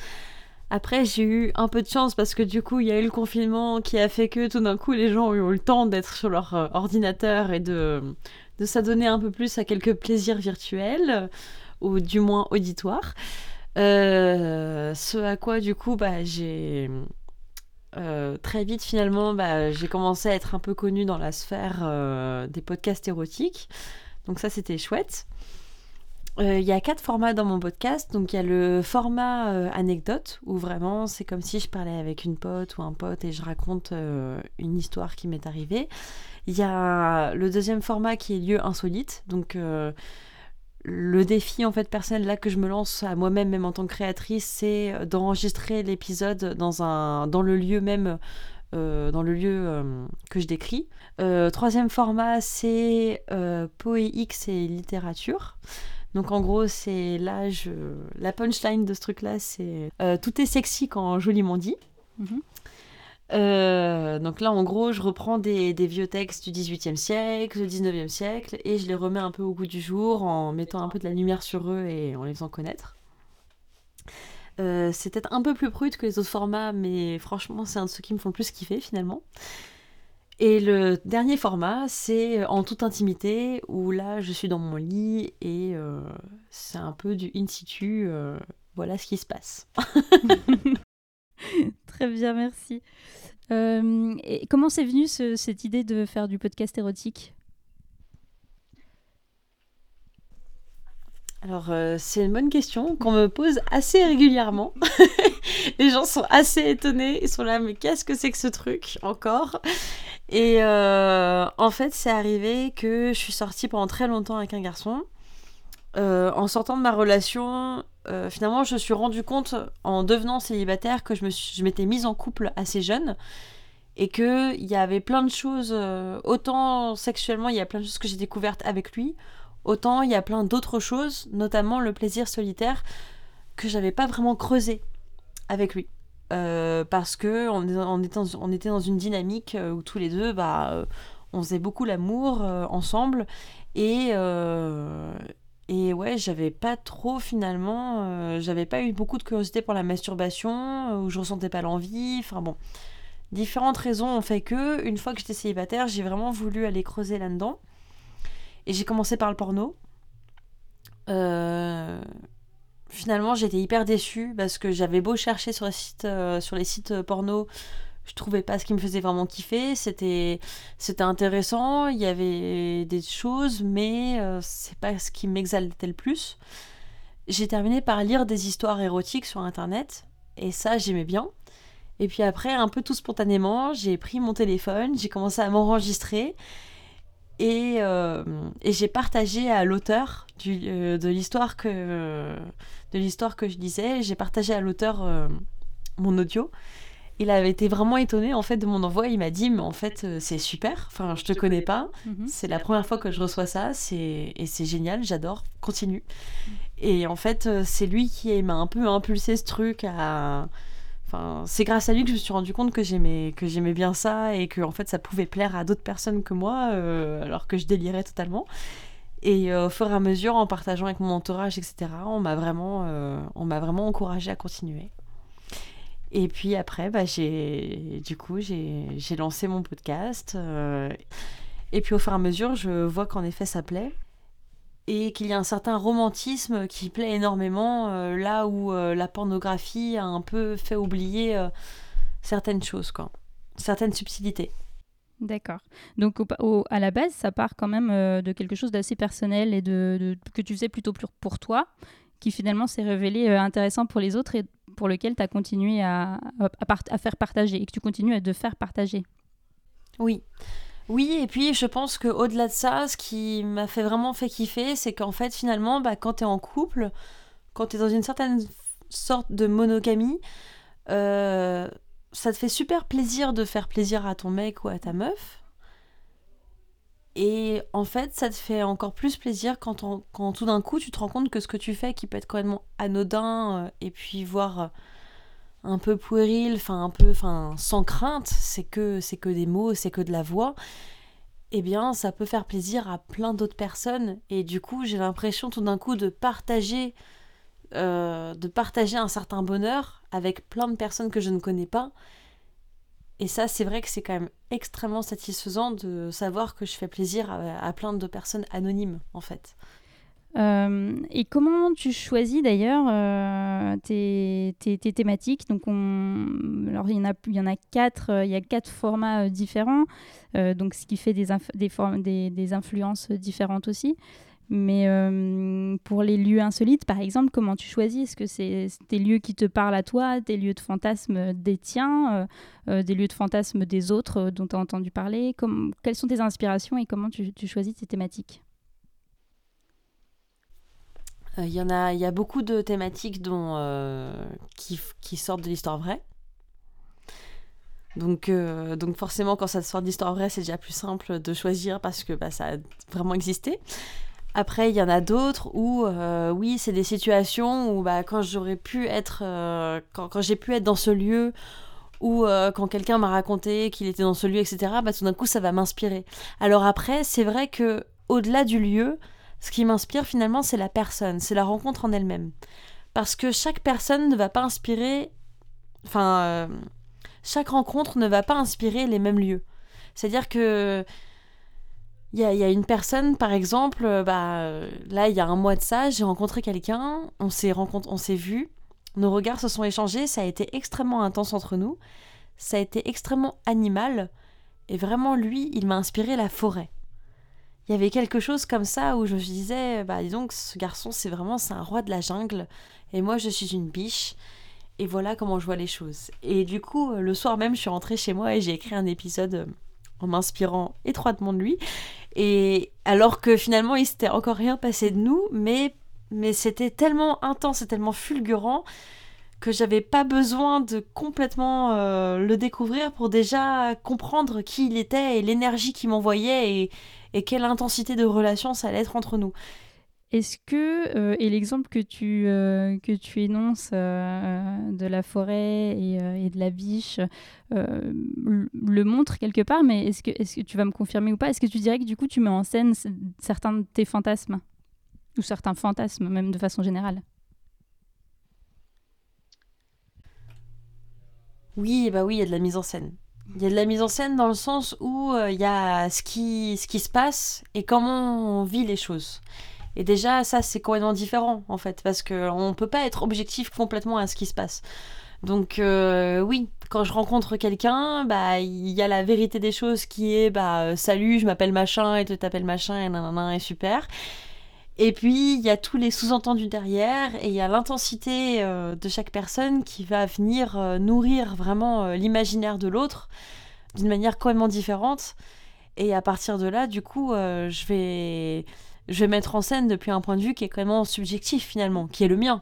Après, j'ai eu un peu de chance parce que du coup, il y a eu le confinement qui a fait que tout d'un coup, les gens ont eu le temps d'être sur leur ordinateur et de, de s'adonner un peu plus à quelques plaisirs virtuels, ou du moins auditoires. Ce à quoi, du coup, bah, j'ai euh, très vite finalement, bah, j'ai commencé à être un peu connue dans la sphère euh, des podcasts érotiques. Donc ça, c'était chouette. Euh, Il y a quatre formats dans mon podcast. Donc il y a le format anecdote, où vraiment c'est comme si je parlais avec une pote ou un pote et je raconte une histoire qui m'est arrivée. Il y a le deuxième format qui est lieu insolite. Donc le défi en fait personnel là que je me lance à moi-même même en tant que créatrice c'est d'enregistrer l'épisode dans un dans le lieu même euh, dans le lieu euh, que je décris. Euh, troisième format c'est poéix et littérature. Donc en gros c'est là je la punchline de ce truc là c'est tout est sexy quand joliment dit. Mhm. Euh, donc là, en gros, je reprends des, vieux textes du XVIIIe siècle, du XIXe siècle, et je les remets un peu au goût du jour en mettant un peu de la lumière sur eux et en les faisant connaître. Euh, c'est peut-être un peu plus prude que les autres formats, mais franchement, c'est un de ceux qui me font le plus kiffer finalement. Et le dernier format, c'est en toute intimité, où là, je suis dans mon lit et euh, c'est un peu du in situ. voilà ce qui se passe. Très bien, merci. Euh, comment c'est venu ce- cette idée de faire du podcast érotique? Alors, euh, c'est une bonne question qu'on me pose assez régulièrement. Les gens sont assez étonnés. Ils sont là, mais qu'est-ce que c'est que ce truc encore? Et euh, en fait, c'est arrivé que je suis sortie pendant très longtemps avec un garçon. En sortant de ma relation, euh, finalement, je suis rendu compte en devenant célibataire que je me suis- je m'étais mise en couple assez jeune et qu'il y avait plein de choses, euh, autant sexuellement, il y a plein de choses que j'ai découvertes avec lui, autant il y a plein d'autres choses, notamment le plaisir solitaire, que j'avais pas vraiment creusé avec lui. Euh, parce que on, était dans, une dynamique où tous les deux, bah, on faisait beaucoup l'amour ensemble et et ouais, j'avais pas trop finalement, euh, j'avais pas eu beaucoup de curiosité pour la masturbation, euh, où je ressentais pas l'envie, enfin bon. Différentes raisons ont fait que, une fois que j'étais célibataire, j'ai vraiment voulu aller creuser là-dedans. Et j'ai commencé par le porno. Euh, Finalement, j'étais hyper déçue parce que j'avais beau chercher sur les sites, sur les sites porno, je trouvais pas ce qui me faisait vraiment kiffer. C'était, c'était intéressant, il y avait des choses, mais euh, c'est pas ce qui m'exaltait le plus. J'ai terminé par lire des histoires érotiques sur internet, et ça, j'aimais bien. Et puis après, un peu tout spontanément, j'ai pris mon téléphone, j'ai commencé à m'enregistrer et, euh, et j'ai partagé à l'auteur euh, de l'histoire que de l'histoire que je disais, j'ai partagé à l'auteur euh, mon audio. Il avait été vraiment étonné en fait de mon envoi. Il m'a dit mais en fait euh, c'est super. Enfin je te connais pas. Mhm. C'est la première fois que je reçois ça. C'est et c'est génial. J'adore. Continue. Et en fait euh, c'est lui qui m'a un peu impulsé ce truc à Enfin, c'est grâce à lui que je me suis rendu compte que j'aimais que j'aimais bien ça et que en fait ça pouvait plaire à d'autres personnes que moi euh, alors que je délirais totalement. Et euh, au fur et à mesure, en partageant avec mon entourage, etc., on m'a vraiment, euh, on m'a vraiment encouragé à continuer. Et puis après, bah, j'ai, du coup, j'ai, lancé mon podcast. euh, et puis au fur et à mesure, je vois qu'en effet, ça plaît. Et qu'il y a un certain romantisme qui plaît énormément, euh, là où euh, la pornographie a un peu fait oublier certaines choses, quoi. Certaines subtilités. D'accord. Donc à la base, ça part quand même de quelque chose d'assez personnel et de, que tu faisais plutôt pour toi, qui finalement s'est révélé euh, intéressant pour les autres et pour lequel tu as continué à, faire partager et que tu continues à te faire partager. Oui. Oui, et puis je pense que au delà de ça, ce qui m'a fait vraiment fait kiffer, c'est qu'en fait, finalement, bah, quand tu es en couple, quand tu es dans une certaine sorte de monogamie, euh, ça te fait super plaisir de faire plaisir à ton mec ou à ta meuf. Et en fait, ça te fait encore plus plaisir quand, quand tout d'un coup tu te rends compte que ce que tu fais, qui peut être complètement anodin, euh, et puis voire euh, un peu puéril, enfin un peu, enfin sans crainte, c'est que c'est que des mots, c'est que de la voix. Eh bien, ça peut faire plaisir à plein d'autres personnes. Et du coup, j'ai l'impression tout d'un coup de partager, euh, de partager un certain bonheur avec plein de personnes que je ne connais pas. Et ça, c'est vrai que c'est quand même extrêmement satisfaisant de savoir que je fais plaisir à, plein de personnes anonymes, en fait. Euh, et comment tu choisis d'ailleurs euh, tes, thématiques? Donc, on... alors il y en a, quatre. euh, il y a quatre formats différents, donc ce qui fait des, des, des influences différentes aussi. Mais euh, pour les lieux insolites, par exemple, comment tu choisis? Est-ce que c'est des lieux qui te parlent à toi, des lieux de fantasme des tiens, euh, euh, des lieux de fantasme des autres dont tu as entendu parler? Quelles sont tes inspirations et comment tu, choisis tes thématiques? Il y a, y a beaucoup de thématiques dont, qui, sortent de l'histoire vraie. Donc, donc forcément, quand ça sort d'histoire vraie, c'est déjà plus simple de choisir parce que bah, ça a vraiment existé. Après, il y en a d'autres où, euh, oui, c'est des situations où bah, quand j'aurais pu être, euh, quand, j'ai pu être dans ce lieu, ou euh, quand quelqu'un m'a raconté qu'il était dans ce lieu, etc., bah, tout d'un coup, ça va m'inspirer. Alors après, c'est vrai que au-delà du lieu, ce qui m'inspire finalement, c'est la personne, c'est la rencontre en elle-même. parce que chaque personne ne va pas inspirer, enfin, chaque rencontre ne va pas inspirer les mêmes lieux. C'est-à-dire que il y, a, une personne, par exemple, euh, bah, là, il y a un mois de ça, j'ai rencontré quelqu'un, on s'est on s'est vu, nos regards se sont échangés, ça a été extrêmement intense entre nous, ça a été extrêmement animal, et vraiment, lui, il m'a inspiré la forêt. Il y avait quelque chose comme ça où je me disais, bah donc, ce garçon, c'est vraiment, c'est un roi de la jungle, et moi, je suis une biche, et voilà comment je vois les choses. Et du coup, le soir même, je suis rentrée chez moi et j'ai écrit un épisode euh, en m'inspirant étroitement de lui. Et alors que finalement, il s'était encore rien passé de nous, mais, mais c'était tellement intense et tellement fulgurant que j'avais pas besoin de complètement euh, le découvrir pour déjà comprendre qui il était et l'énergie qu'il m'envoyait et, et quelle intensité de relation ça allait être entre nous. Est-ce que, euh, et l'exemple que tu, euh, énonces euh, de la forêt et, de la biche le montre quelque part, mais est-ce que, tu vas me confirmer ou pas? Est-ce que tu dirais que du coup tu mets en scène certains de tes fantasmes? Ou certains fantasmes, même de façon générale? Oui, bah oui, il y a de la mise en scène. Il y a de la mise en scène dans le sens où il y a ce qui, ce qui se passe et comment on vit les choses. Et déjà, ça, c'est complètement différent, en fait, parce qu'on ne peut pas être objectif complètement à ce qui se passe. Donc, euh, oui, quand je rencontre quelqu'un, bah, il y a la vérité des choses qui est, bah, euh, salut, je m'appelle machin, et tu t'appelles machin, et nanana, et super. Et puis, il y a tous les sous-entendus derrière, et il y a l'intensité euh, de chaque personne qui va venir nourrir vraiment l'imaginaire de l'autre d'une manière complètement différente. Et à partir de là, du coup, je, vais, je vais mettre en scène depuis un point de vue qui est complètement subjectif finalement, qui est le mien.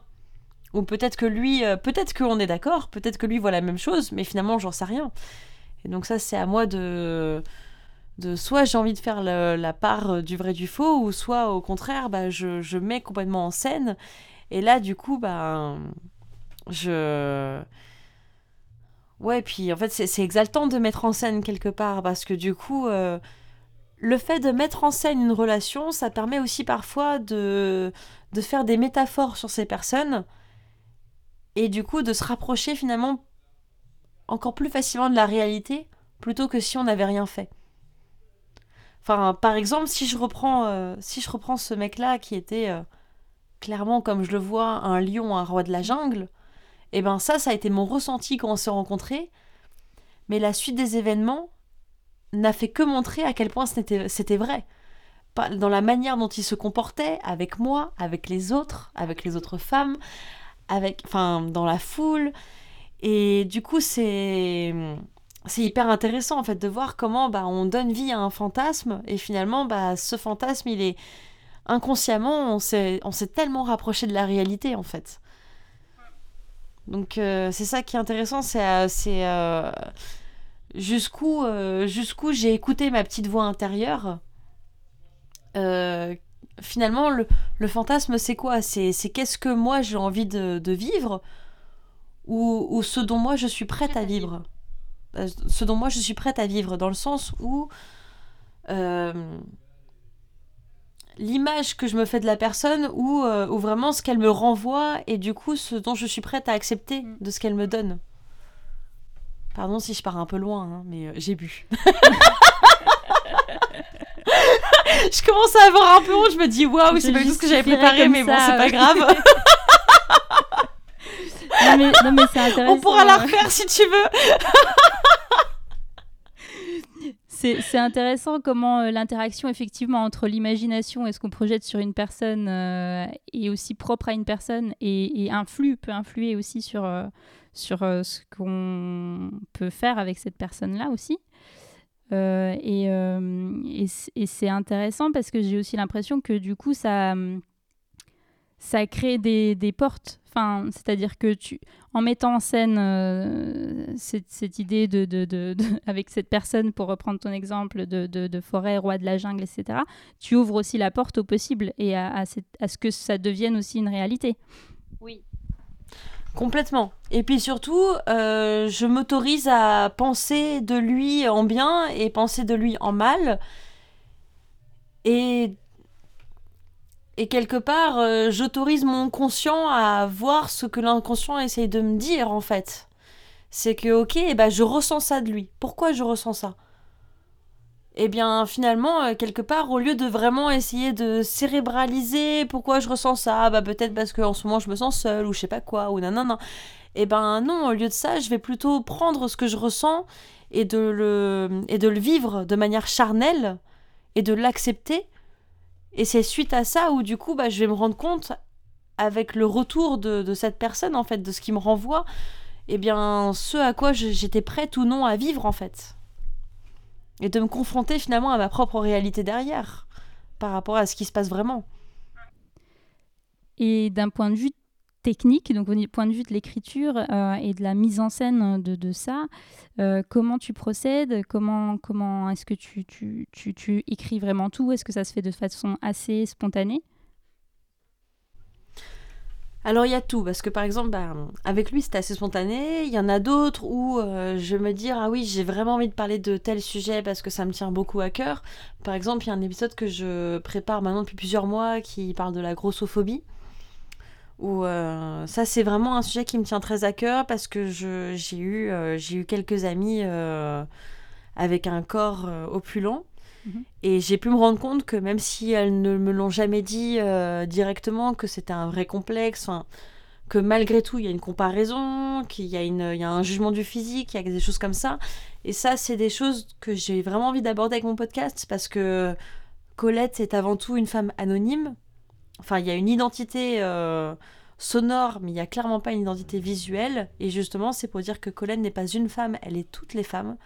Ou peut-être que lui, euh, peut-être qu'on est d'accord, peut-être que lui voit la même chose, mais finalement, j'en sais rien. Et donc ça, c'est à moi de de soit j'ai envie de faire la part du vrai du faux, ou soit au contraire, bah, je, je mets complètement en scène. Et là, du coup, bah, je... Ouais, puis en fait, c'est c'est exaltant de mettre en scène quelque part, parce que du coup, euh, le fait de mettre en scène une relation, ça permet aussi parfois de, de faire des métaphores sur ces personnes, et du coup de se rapprocher finalement encore plus facilement de la réalité, plutôt que si on n'avait rien fait. Enfin, par exemple, si je reprends, euh, si je reprends ce mec-là qui était euh, clairement, comme je le vois, un lion, un roi de la jungle, et ben ça, ça a été mon ressenti quand on s'est rencontrés. Mais la suite des événements n'a fait que montrer à quel point c'était vrai. Dans la manière dont il se comportait avec moi, avec les autres, avec les autres femmes, avec, enfin, dans la foule. Et du coup, c'est c'est hyper intéressant en fait de voir comment bah, on donne vie à un fantasme et finalement bah, ce fantasme il est inconsciemment on s'est tellement rapproché de la réalité en fait donc euh, c'est ça qui est intéressant c'est euh, c'est euh, jusqu'où euh, jusqu'où j'ai écouté ma petite voix intérieure Euh, finalement le, le fantasme c'est quoi? C'est c'est qu'est-ce que moi j'ai envie de, de vivre? Ou, ou ce dont moi je suis prête à vivre? Euh, ce dont moi je suis prête à vivre, dans le sens où l'image que je me fais de la personne ou, ou vraiment ce qu'elle me renvoie et du coup ce dont je suis prête à accepter de ce qu'elle me donne. Pardon si je pars un peu loin, hein, mais euh, j'ai bu. je commence à avoir un peu honte, je me dis waouh, c'est pas tout ce que j'avais préparé, mais bon, c'est pas grave. Non mais, non, mais c'est intéressant. On pourra la refaire si tu veux. C'est c'est intéressant comment euh, l'interaction effectivement entre l'imagination et ce qu'on projette sur une personne euh, est aussi propre à une personne et, et influe, peut influer aussi sur, euh, sur euh, ce qu'on peut faire avec cette personne-là aussi. Euh, et euh, et c'est intéressant parce que j'ai aussi l'impression que du coup ça, ça crée des, des portes. Enfin, c'est-à-dire que tu, en mettant en scène cette, cette idée de, de, de- avec cette personne, pour reprendre ton exemple, de, forêt, roi de la jungle, etc., tu ouvres aussi la porte au possible et à, à ce que ça devienne aussi une réalité. Complètement. Et puis surtout, euh, je m'autorise à penser de lui en bien et penser de lui en mal. Et, Et quelque part, euh, j'autorise mon conscient à voir ce que l'inconscient essaye de me dire, en fait. C'est que, ok, ben, je ressens ça de lui. Pourquoi je ressens ça? Eh bien, finalement, euh, quelque part, au lieu de vraiment essayer de cérébraliser pourquoi je ressens ça, bah peut-être parce qu'en ce moment je me sens seule, ou je sais pas quoi, ou nanana. Eh ben non, au lieu de ça, je vais plutôt prendre ce que je ressens et de le, et de le vivre de manière charnelle et de l'accepter et c'est suite à ça où du coup, bah, je vais me rendre compte, avec le retour de, cette personne, en fait, de ce qui me renvoie, eh bien, ce à quoi j'étais prête ou non à vivre, en fait. Et de me confronter finalement à ma propre réalité derrière, par rapport à ce qui se passe vraiment. Et d'un point de vue technique, donc au point de vue de l'écriture euh, et de la mise en scène de, ça, euh, comment tu procèdes Comment, comment est-ce que tu, tu, tu, écris vraiment tout? Est-ce que ça se fait de façon assez spontanée? Alors il y a tout, parce que par exemple, bah, avec lui c'était assez spontané, il y en a d'autres où euh, je me dis, ah oui, j'ai vraiment envie de parler de tel sujet parce que ça me tient beaucoup à cœur. Par exemple, il y a un épisode que je prépare maintenant depuis plusieurs mois qui parle de la grossophobie. Où, euh, ça, c'est vraiment un sujet qui me tient très à cœur parce que j'ai eu, euh, eu quelques amis avec un corps opulent. Et j'ai pu me rendre compte que même si elles ne me l'ont jamais dit directement, que c'était un vrai complexe, que malgré tout, il y a une comparaison, qu'il y, y a un jugement du physique, il y a des choses comme ça. Et ça, c'est des choses que j'ai vraiment envie d'aborder avec mon podcast parce que Colette est avant tout une femme anonyme Enfin, il y a une identité euh, sonore, mais il n'y a clairement pas une identité visuelle. Et justement, c'est pour dire que Colette n'est pas une femme, elle est toutes les femmes.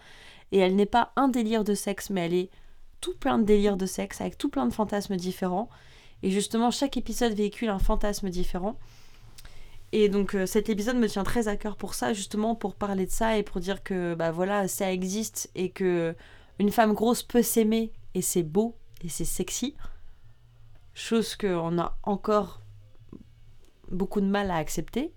Et elle n'est pas un délire de sexe, mais elle est tout plein de délires de sexe, avec tout plein de fantasmes différents. Et justement, chaque épisode véhicule un fantasme différent. Et donc euh, cet épisode me tient très à cœur pour ça, justement pour parler de ça et pour dire que bah voilà, ça existe et que une femme grosse peut s'aimer et c'est beau et c'est sexy chose qu'on a encore beaucoup de mal à accepter.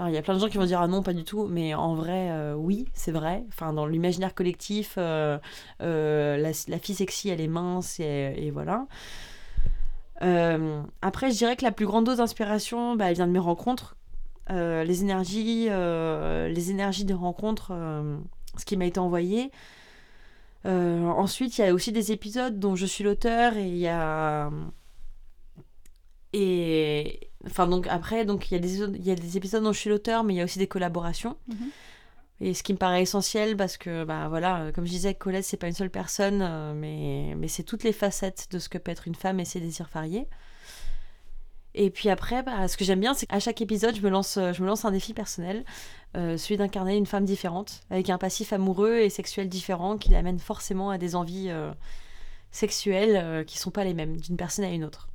Alors il y a plein de gens qui vont dire ah non pas du tout, mais en vrai euh, oui c'est vrai. Enfin dans l'imaginaire collectif, euh, euh, la, fille sexy elle est mince et, voilà. après je dirais que la plus grande dose d'inspiration, bah, elle vient de mes rencontres, les énergies, les énergies des rencontres, ce qui m'a été envoyé. ensuite il y a aussi des épisodes dont je suis l'auteur et il y a enfin donc après donc il y a des il y a des épisodes dont je suis l'auteur mais il y a aussi des collaborations. Mhm. Et ce qui me paraît essentiel parce que bah voilà, euh, comme je disais Colette c'est pas une seule personne euh, mais mais c'est toutes les facettes de ce que peut être une femme et ses désirs variés. Et puis après, bah, ce que j'aime bien, c'est qu'à chaque épisode, je me lance, euh, je me lance un défi personnel, celui d'incarner une femme différente, avec un passif amoureux et sexuel différent qui l'amène forcément à des envies sexuelles qui sont pas les mêmes d'une personne à une autre.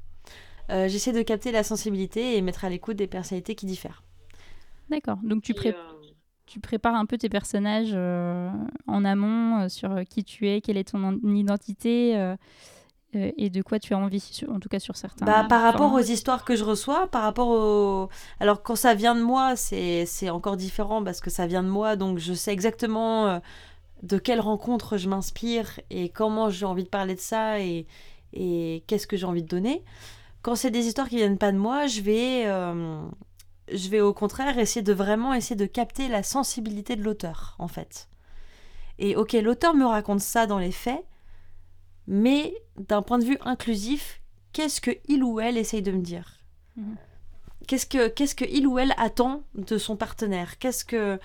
Euh, j'essaie de capter la sensibilité et mettre à l'écoute des personnalités qui diffèrent. D'accord. Donc tu, euh, tu prépares un peu tes personnages euh, en amont sur qui tu es, quelle est ton identité et de quoi tu as envie, en tout cas sur certains. Bah, par rapport aux histoires que je reçois, par rapport au... Alors quand ça vient de moi, c'est encore différent parce que ça vient de moi, donc je sais exactement de quelle rencontre je m'inspire et comment j'ai envie de parler de ça et, et qu'est-ce que j'ai envie de donner. Quand c'est des histoires qui viennent pas de moi, je vais, euh, je vais au contraire essayer de vraiment essayer de capter la sensibilité de l'auteur, en fait. Et ok, l'auteur me raconte ça dans les faits, mais d'un point de vue inclusif, qu'est-ce que il ou elle essaye de me dire? Mhm. Qu'est-ce que qu'est-ce que il ou elle attend de son partenaire? Qu'est-ce que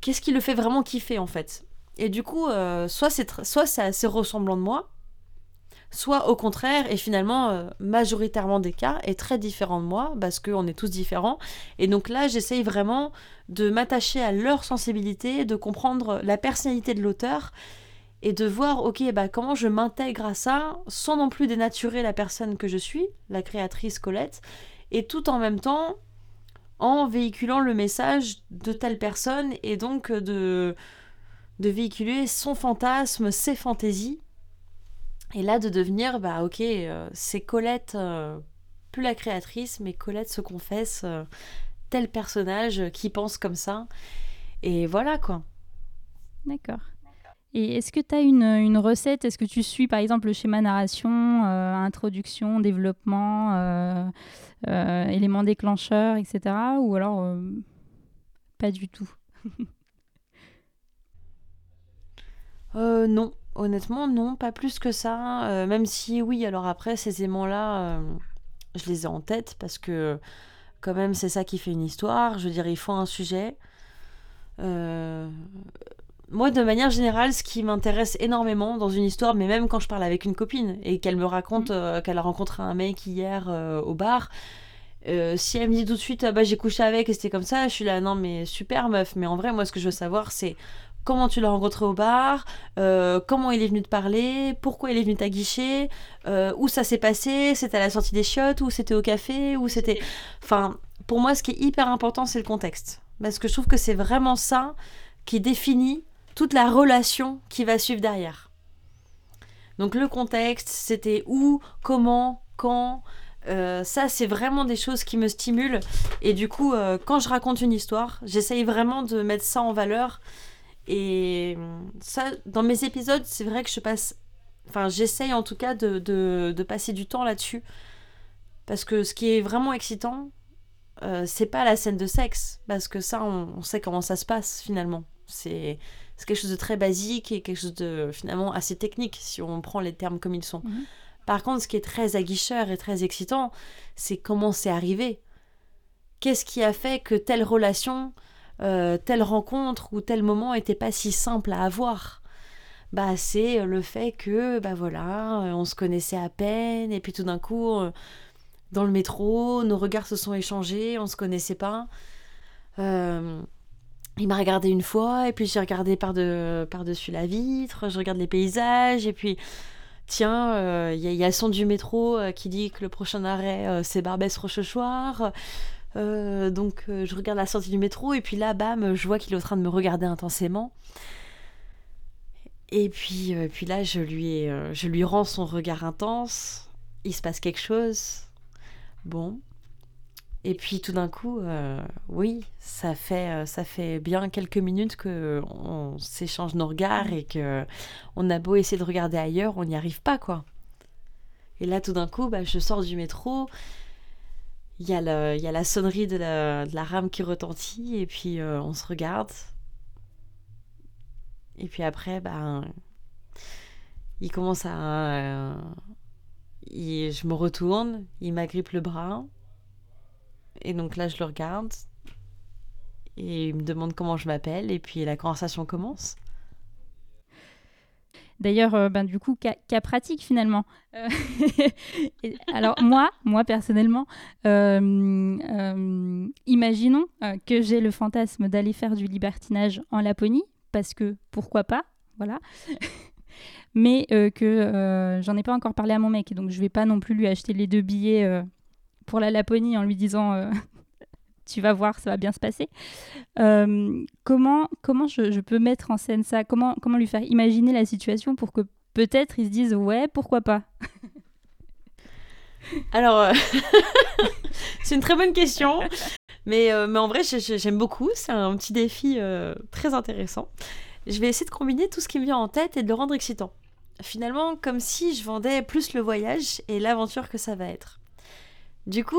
qu'est-ce qui le fait vraiment kiffer en fait? Et du coup, euh, soit c'est soit c'est assez ressemblant de moi, soit au contraire, et finalement, euh, majoritairement des cas, est très différent de moi, parce qu'on est tous différents. Et donc là, j'essaye vraiment de m'attacher à leur sensibilité, de comprendre la personnalité de l'auteur, et de voir, ok, bah, comment je m'intègre à ça, sans non plus dénaturer la personne que je suis, la créatrice Colette, et tout en même temps en véhiculant le message de telle personne, et donc de, de véhiculer son fantasme, ses fantaisies, et là, de devenir, bah ok, euh, c'est Colette, euh, plus la créatrice, mais Colette se confesse, euh, tel personnage qui pense comme ça. Et voilà quoi. D'accord. Et est-ce que tu as une, une recette? Est-ce que tu suis par exemple le schéma narration, introduction, développement, éléments déclencheurs, etc. Ou alors pas du tout? Euh, non, honnêtement, non, pas plus que ça. Euh, même si, oui, alors après, ces aimants-là, euh, je les ai en tête parce que, quand même, c'est ça qui fait une histoire. Je veux dire, il faut un sujet. Euh, Moi, de manière générale, ce qui m'intéresse énormément dans une histoire, mais même quand je parle avec une copine et qu'elle me raconte euh, qu'elle a rencontré un mec hier au bar, euh, si elle me dit tout de suite, ah bah, j'ai couché avec et c'était comme ça, je suis là, non, mais super meuf. Mais en vrai, moi, ce que je veux savoir, c'est comment tu l'as rencontré au bar, euh, comment il est venu te parler, pourquoi il est venu t'aguicher, euh, où ça s'est passé, c'était à la sortie des chiottes, ou c'était au café, ou c'était... Enfin, pour moi, ce qui est hyper important, c'est le contexte. Parce que je trouve que c'est vraiment ça qui définit toute la relation qui va suivre derrière. Donc le contexte, c'était où, comment, quand... euh, ça, c'est vraiment des choses qui me stimulent. Et du coup, quand je raconte une histoire, j'essaye vraiment de mettre ça en valeur. Et ça, dans mes épisodes, c'est vrai que je passe. Enfin, j'essaye en tout cas de, de- de passer du temps là-dessus. Parce que ce qui est vraiment excitant, euh, c'est pas la scène de sexe. Parce que ça, on, on sait comment ça se passe finalement. C'est c'est quelque chose de très basique et quelque chose de finalement assez technique si on prend les termes comme ils sont. Mhm. Par contre, ce qui est très aguicheur et très excitant, c'est comment c'est arrivé. Qu'est-ce qui a fait que telle relation, euh, telle rencontre ou tel moment était pas si simple à avoir. Bah c'est le fait que bah voilà euh, on se connaissait à peine et puis tout d'un coup euh, dans le métro nos regards se sont échangés on se connaissait pas. Euh, il m'a regardé une fois et puis j'ai regardé par de par dessus la vitre je regarde les paysages et puis tiens euh, il y, a- le son du métro euh, qui dit que le prochain arrêt euh, c'est Barbès Rochechouart euh, donc euh, je regarde la sortie du métro et puis là, bam, je vois qu'il est en train de me regarder intensément. Et puis, euh, puis là, je lui, je lui rends son regard intense. Il se passe quelque chose. Bon. Et puis tout d'un coup, oui, ça fait, ça fait bien quelques minutes que on s'échange nos regards et que on a beau essayer de regarder ailleurs, on n'y arrive pas, quoi. Et là, tout d'un coup, bah, je sors du métro, il y, a le- il y a la sonnerie de la, de la rame qui retentit et puis euh, on se regarde. Et puis après, ben, il commence à... euh, il- je me retourne, il m'agrippe le bras. Et donc là, je le regarde. Et il me demande comment je m'appelle. Et puis la conversation commence. D'ailleurs, euh, ben, du coup, cas, pratique finalement. Euh, alors moi, moi personnellement, euh, imaginons que j'ai le fantasme d'aller faire du libertinage en Laponie, parce que pourquoi pas, voilà. Mais que j'en ai pas encore parlé à mon mec, donc je vais pas non plus lui acheter les deux billets pour la Laponie en lui disant tu vas voir, ça va bien se passer. Euh, comment comment je, peux mettre en scène ça? Comment, lui faire imaginer la situation pour que peut-être ils se disent ouais, pourquoi pas? Alors, euh, c'est une très bonne question. Mais, euh, en vrai, j'ai- j'ai- j'aime beaucoup. C'est un petit défi très intéressant. Je vais essayer de combiner tout ce qui me vient en tête et de le rendre excitant. Finalement, comme si je vendais plus le voyage et l'aventure que ça va être. Du coup,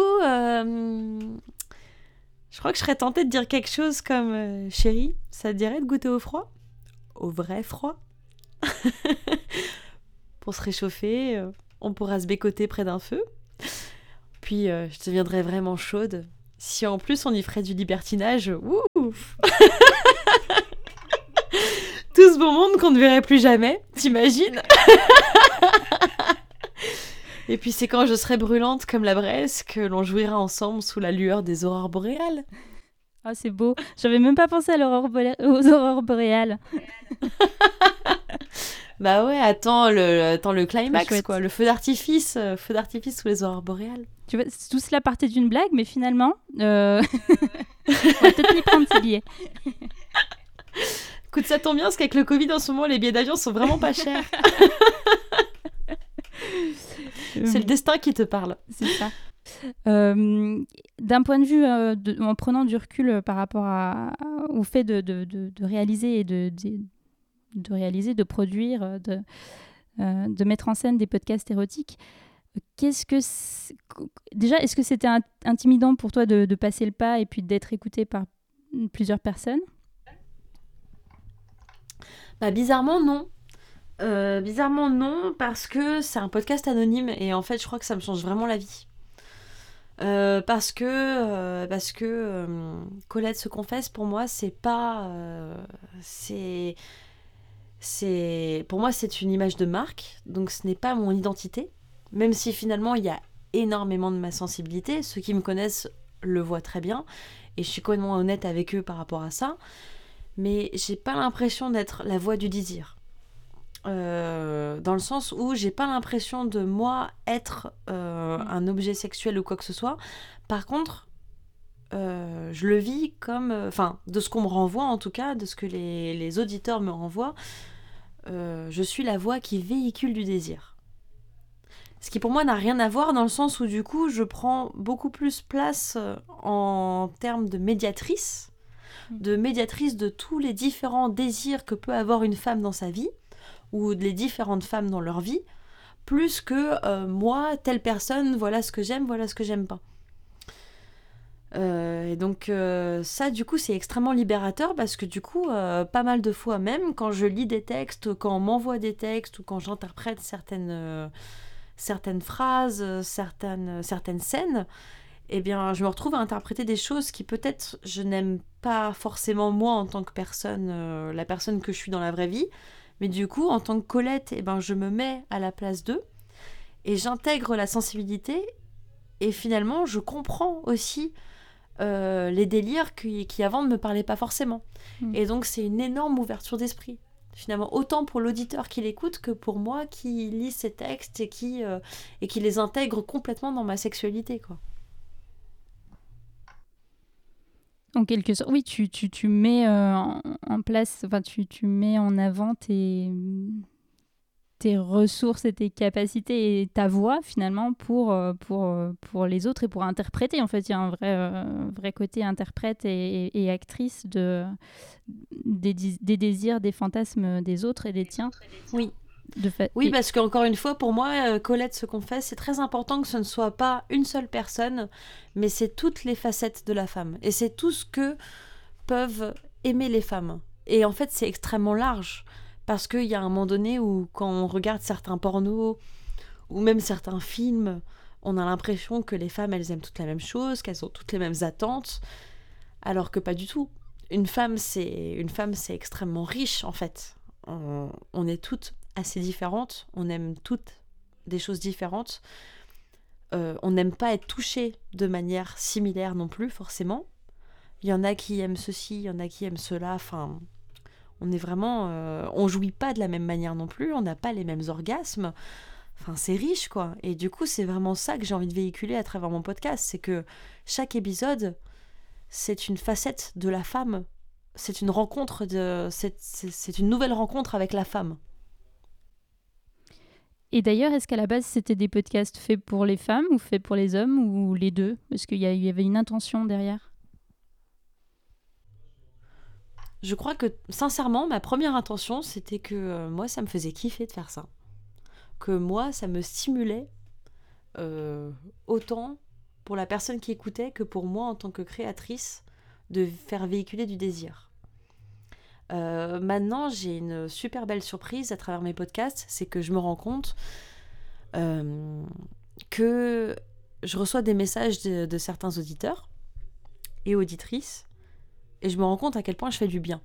je crois que je serais tentée de dire quelque chose comme euh, Chérie, ça te dirait de goûter au froid? Au vrai froid Pour se réchauffer, euh, on pourra se bécoter près d'un feu. Puis euh, je deviendrais vraiment chaude. Si en plus on y ferait du libertinage, ouf Tout ce beau monde qu'on ne verrait plus jamais, t'imagines? Et puis c'est quand je serai brûlante comme la braise que l'on jouira ensemble sous la lueur des aurores boréales. Ah, c'est beau. J'avais même pas pensé à l'aurore bolé- aux aurores boréales. Bah ouais, attends le, attends le climax quoi, le feu d'artifice, euh, feu d'artifice sous les aurores boréales. Tu vois, tout cela partait d'une blague, mais finalement, euh, on va peut-être y prendre ces billets. Écoute, ça tombe bien parce qu'avec le Covid en ce moment, les billets d'avion sont vraiment pas chers. C'est le destin qui te parle. C'est ça. Euh, D'un point de vue, euh, de- en prenant du recul euh, par rapport à- au fait de, de- de- de réaliser et de, de- de réaliser, de produire, de, de mettre en scène des podcasts érotiques. Qu'est-ce que déjà est-ce que c'était intimidant pour toi de, de, passer le pas et puis d'être écouté par plusieurs personnes? Bah, bizarrement non. Euh, bizarrement non parce que c'est un podcast anonyme et en fait je crois que ça me change vraiment la vie. Euh, parce que euh, parce que Colette se confesse pour moi c'est pas c'est c'est pour moi c'est une image de marque donc ce n'est pas mon identité même si finalement il y a énormément de ma sensibilité ceux qui me connaissent le voient très bien et je suis complètement honnête avec eux par rapport à ça mais j'ai pas l'impression d'être la voix du désir. Euh, dans le sens où j'ai pas l'impression de moi être euh, mm. un objet sexuel ou quoi que ce soit. Par contre, euh, je le vis comme, enfin, de ce qu'on me renvoie en tout cas, de ce que les, les auditeurs me renvoient, je suis la voix qui véhicule du désir. Ce qui pour moi n'a rien à voir dans le sens où du coup je prends beaucoup plus place en termes de médiatrice de médiatrice de tous les différents désirs que peut avoir une femme dans sa vie, ou les différentes femmes dans leur vie, plus que euh, moi, telle personne, voilà ce que j'aime, voilà ce que j'aime pas. Euh, et donc euh, ça, du coup, c'est extrêmement libérateur parce que du coup, pas mal de fois même, quand je lis des textes, quand on m'envoie des textes ou quand j'interprète certaines, certaines phrases, certaines, certaines scènes, eh bien, je me retrouve à interpréter des choses qui peut-être je n'aime pas forcément moi en tant que personne, la personne que je suis dans la vraie vie, mais du coup, en tant que Colette, eh ben, je me mets à la place d'eux et j'intègre la sensibilité et finalement, je comprends aussi euh, les délires qui, avant ne me parlaient pas forcément. Hmm. Et donc, c'est une énorme ouverture d'esprit. Finalement, autant pour l'auditeur qui l'écoute que pour moi qui lis ces textes et qui, euh, et qui les intègre complètement dans ma sexualité, quoi. En quelque sorte, oui, tu, tu, mets euh, en, place, enfin, tu, tu mets en avant tes, tes ressources et tes capacités et ta voix finalement pour, euh, pour, euh, pour les autres et pour interpréter. En fait, il y a un vrai, vrai côté interprète et, et, actrice de, des, des, désirs, des fantasmes des autres et des tiens. Oui, oui, parce qu'encore une fois, pour moi, euh, Colette se confesse, c'est très important que ce ne soit pas une seule personne, mais c'est toutes les facettes de la femme. Et c'est tout ce que peuvent aimer les femmes. Et en fait, c'est extrêmement large. Parce qu'il y a un moment donné où, quand on regarde certains pornos, ou même certains films, on a l'impression que les femmes, elles aiment toutes la même chose, qu'elles ont toutes les mêmes attentes, alors que pas du tout. Une femme, c'est une femme, c'est extrêmement riche en fait. On, on est toutes assez différentes, on aime toutes des choses différentes. Euh, on n'aime pas être touché de manière similaire non plus, forcément. Il y en a qui aiment ceci, il y en a qui aiment cela. Enfin, on est vraiment. Euh, on jouit pas de la même manière non plus, on n'a pas les mêmes orgasmes. Enfin, c'est riche, quoi. Et du coup, c'est vraiment ça que j'ai envie de véhiculer à travers mon podcast. C'est que chaque épisode, c'est une facette de la femme. C'est une rencontre de. C'est une nouvelle rencontre avec la femme. Et d'ailleurs, est-ce qu'à la base, c'était des podcasts faits pour les femmes ou faits pour les hommes ou les deux? Est-ce qu'il y, avait une intention derrière Je crois que, sincèrement, ma première intention, c'était que euh, moi, ça me faisait kiffer de faire ça. Que moi, ça me stimulait euh, autant pour la personne qui écoutait que pour moi, en tant que créatrice, de faire véhiculer du désir. Euh, maintenant, j'ai une super belle surprise à travers mes podcasts, c'est que je me rends compte euh, que je reçois des messages de, certains auditeurs et auditrices, et je me rends compte à quel point je fais du bien.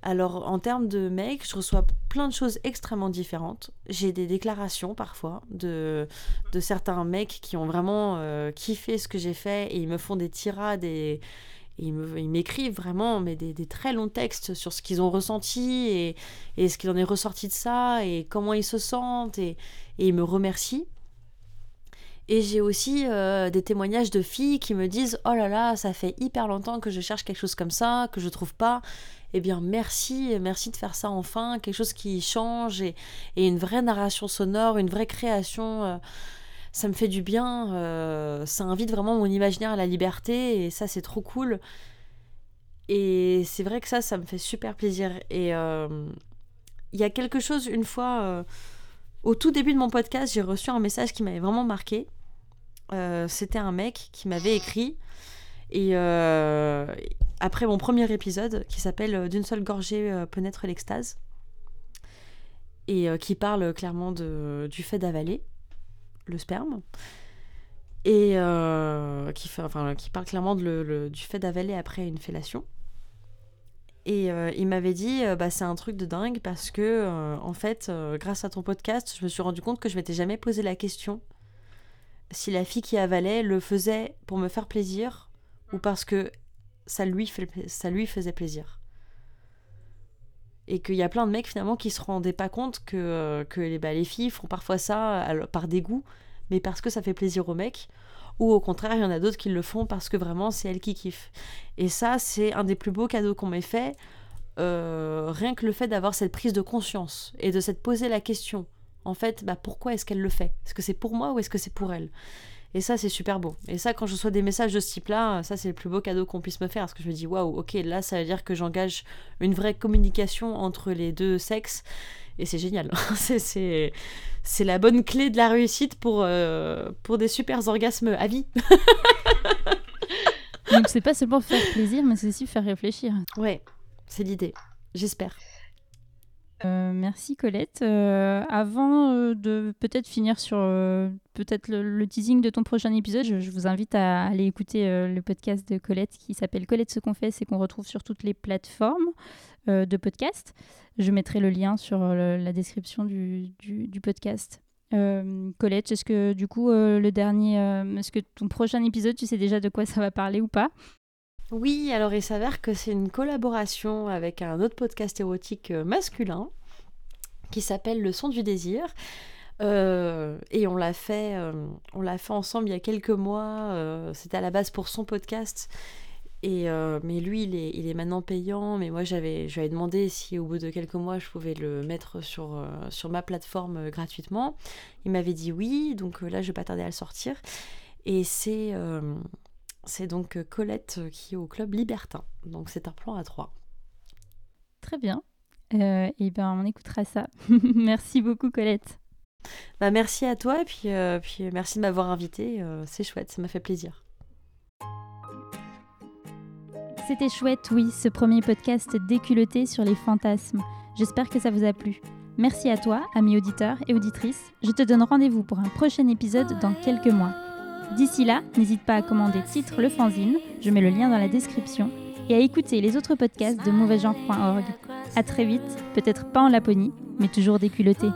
Alors, en termes de mecs, je reçois plein de choses extrêmement différentes. J'ai des déclarations parfois de, de certains mecs qui ont vraiment euh, kiffé ce que j'ai fait et ils me font des tirades et, ils m'écrivent vraiment mais des, très longs textes sur ce qu'ils ont ressenti et, et ce qu'il en est ressorti de ça et comment ils se sentent et, et ils me remercient. Et j'ai aussi euh, des témoignages de filles qui me disent Oh là là, ça fait hyper longtemps que je cherche quelque chose comme ça, que je trouve pas. Eh bien, merci, merci de faire ça enfin, quelque chose qui change et, et une vraie narration sonore, une vraie création. Euh, ça me fait du bien, euh, ça invite vraiment mon imaginaire à la liberté et ça c'est trop cool. Et c'est vrai que ça, ça me fait super plaisir. Et, euh, il y a quelque chose, une fois, euh, au tout début de mon podcast, j'ai reçu un message qui m'avait vraiment marqué. C'était un mec qui m'avait écrit. Et après mon premier épisode, qui s'appelle D'une seule gorgée peut naître l'extase, et qui parle clairement du fait d'avaler le sperme, et euh, qui, parle clairement du fait d'avaler après une fellation. Et euh, il m'avait dit, euh, bah, c'est un truc de dingue parce que, en fait, grâce à ton podcast, je me suis rendu compte que je m'étais jamais posé la question si la fille qui avalait le faisait pour me faire plaisir ou parce que ça lui, ça lui faisait plaisir. Et qu'il y a plein de mecs finalement qui se rendaient pas compte que, euh, que les, bah, les filles font parfois ça par dégoût, mais parce que ça fait plaisir aux mecs. Ou au contraire, il y en a d'autres qui le font parce que vraiment c'est elle qui kiffe. Et ça, c'est un des plus beaux cadeaux qu'on m'ait fait. euh, rien que le fait d'avoir cette prise de conscience et de s'être posé la question. En fait, bah, pourquoi est-ce qu'elle le fait? Est-ce que c'est pour moi ou est-ce que c'est pour elle? Et ça, c'est super beau. Et ça, quand je reçois des messages de ce type-là, ça, c'est le plus beau cadeau qu'on puisse me faire. Parce que je me dis, waouh, ok, là, ça veut dire que j'engage une vraie communication entre les deux sexes. Et c'est génial. c'est, la bonne clé de la réussite pour, euh, pour des super orgasmes à vie. Donc c'est pas seulement faire plaisir, mais c'est aussi faire réfléchir. Ouais, c'est l'idée. J'espère. Euh, merci Colette. Euh, avant euh, de peut-être finir sur peut-être le, teasing de ton prochain épisode, je, vous invite à aller écouter le podcast de Colette qui s'appelle Colette se confesse et qu'on retrouve sur toutes les plateformes de podcast. Je mettrai le lien sur la description du, du- du podcast. Colette, est-ce que du coup le dernier, est-ce que ton prochain épisode, tu sais déjà de quoi ça va parler ou pas? Oui, alors il s'avère que c'est une collaboration avec un autre podcast érotique euh, masculin qui s'appelle Le son du désir. Euh, et on l'a fait, euh, fait ensemble il y a quelques mois. C'était à la base pour son podcast. Et mais lui, il est, maintenant payant. Mais moi, j'avais, je lui avais demandé si au bout de quelques mois, je pouvais le mettre sur, ma plateforme gratuitement. Il m'avait dit oui. Donc là, je vais pas tarder à le sortir. Et c'est c'est donc euh, Colette euh, qui est au club libertin. Donc c'est un plan à trois. Très bien. Euh, et ben on écoutera ça. merci beaucoup Colette. Bah, merci à toi et puis, euh, puis merci de m'avoir invité. euh, c'est chouette, ça m'a fait plaisir. C'était chouette, oui, ce premier podcast déculotté sur les fantasmes. J'espère que ça vous a plu. Merci à toi, amis auditeurs et auditrices. Je te donne rendez-vous pour un prochain épisode dans quelques mois. D'ici là, n'hésite pas à commander Titre le fanzine, je mets le lien dans la description, et à écouter les autres podcasts de mauvaigenre.org. À très vite, peut-être pas en Laponie, mais toujours déculotté.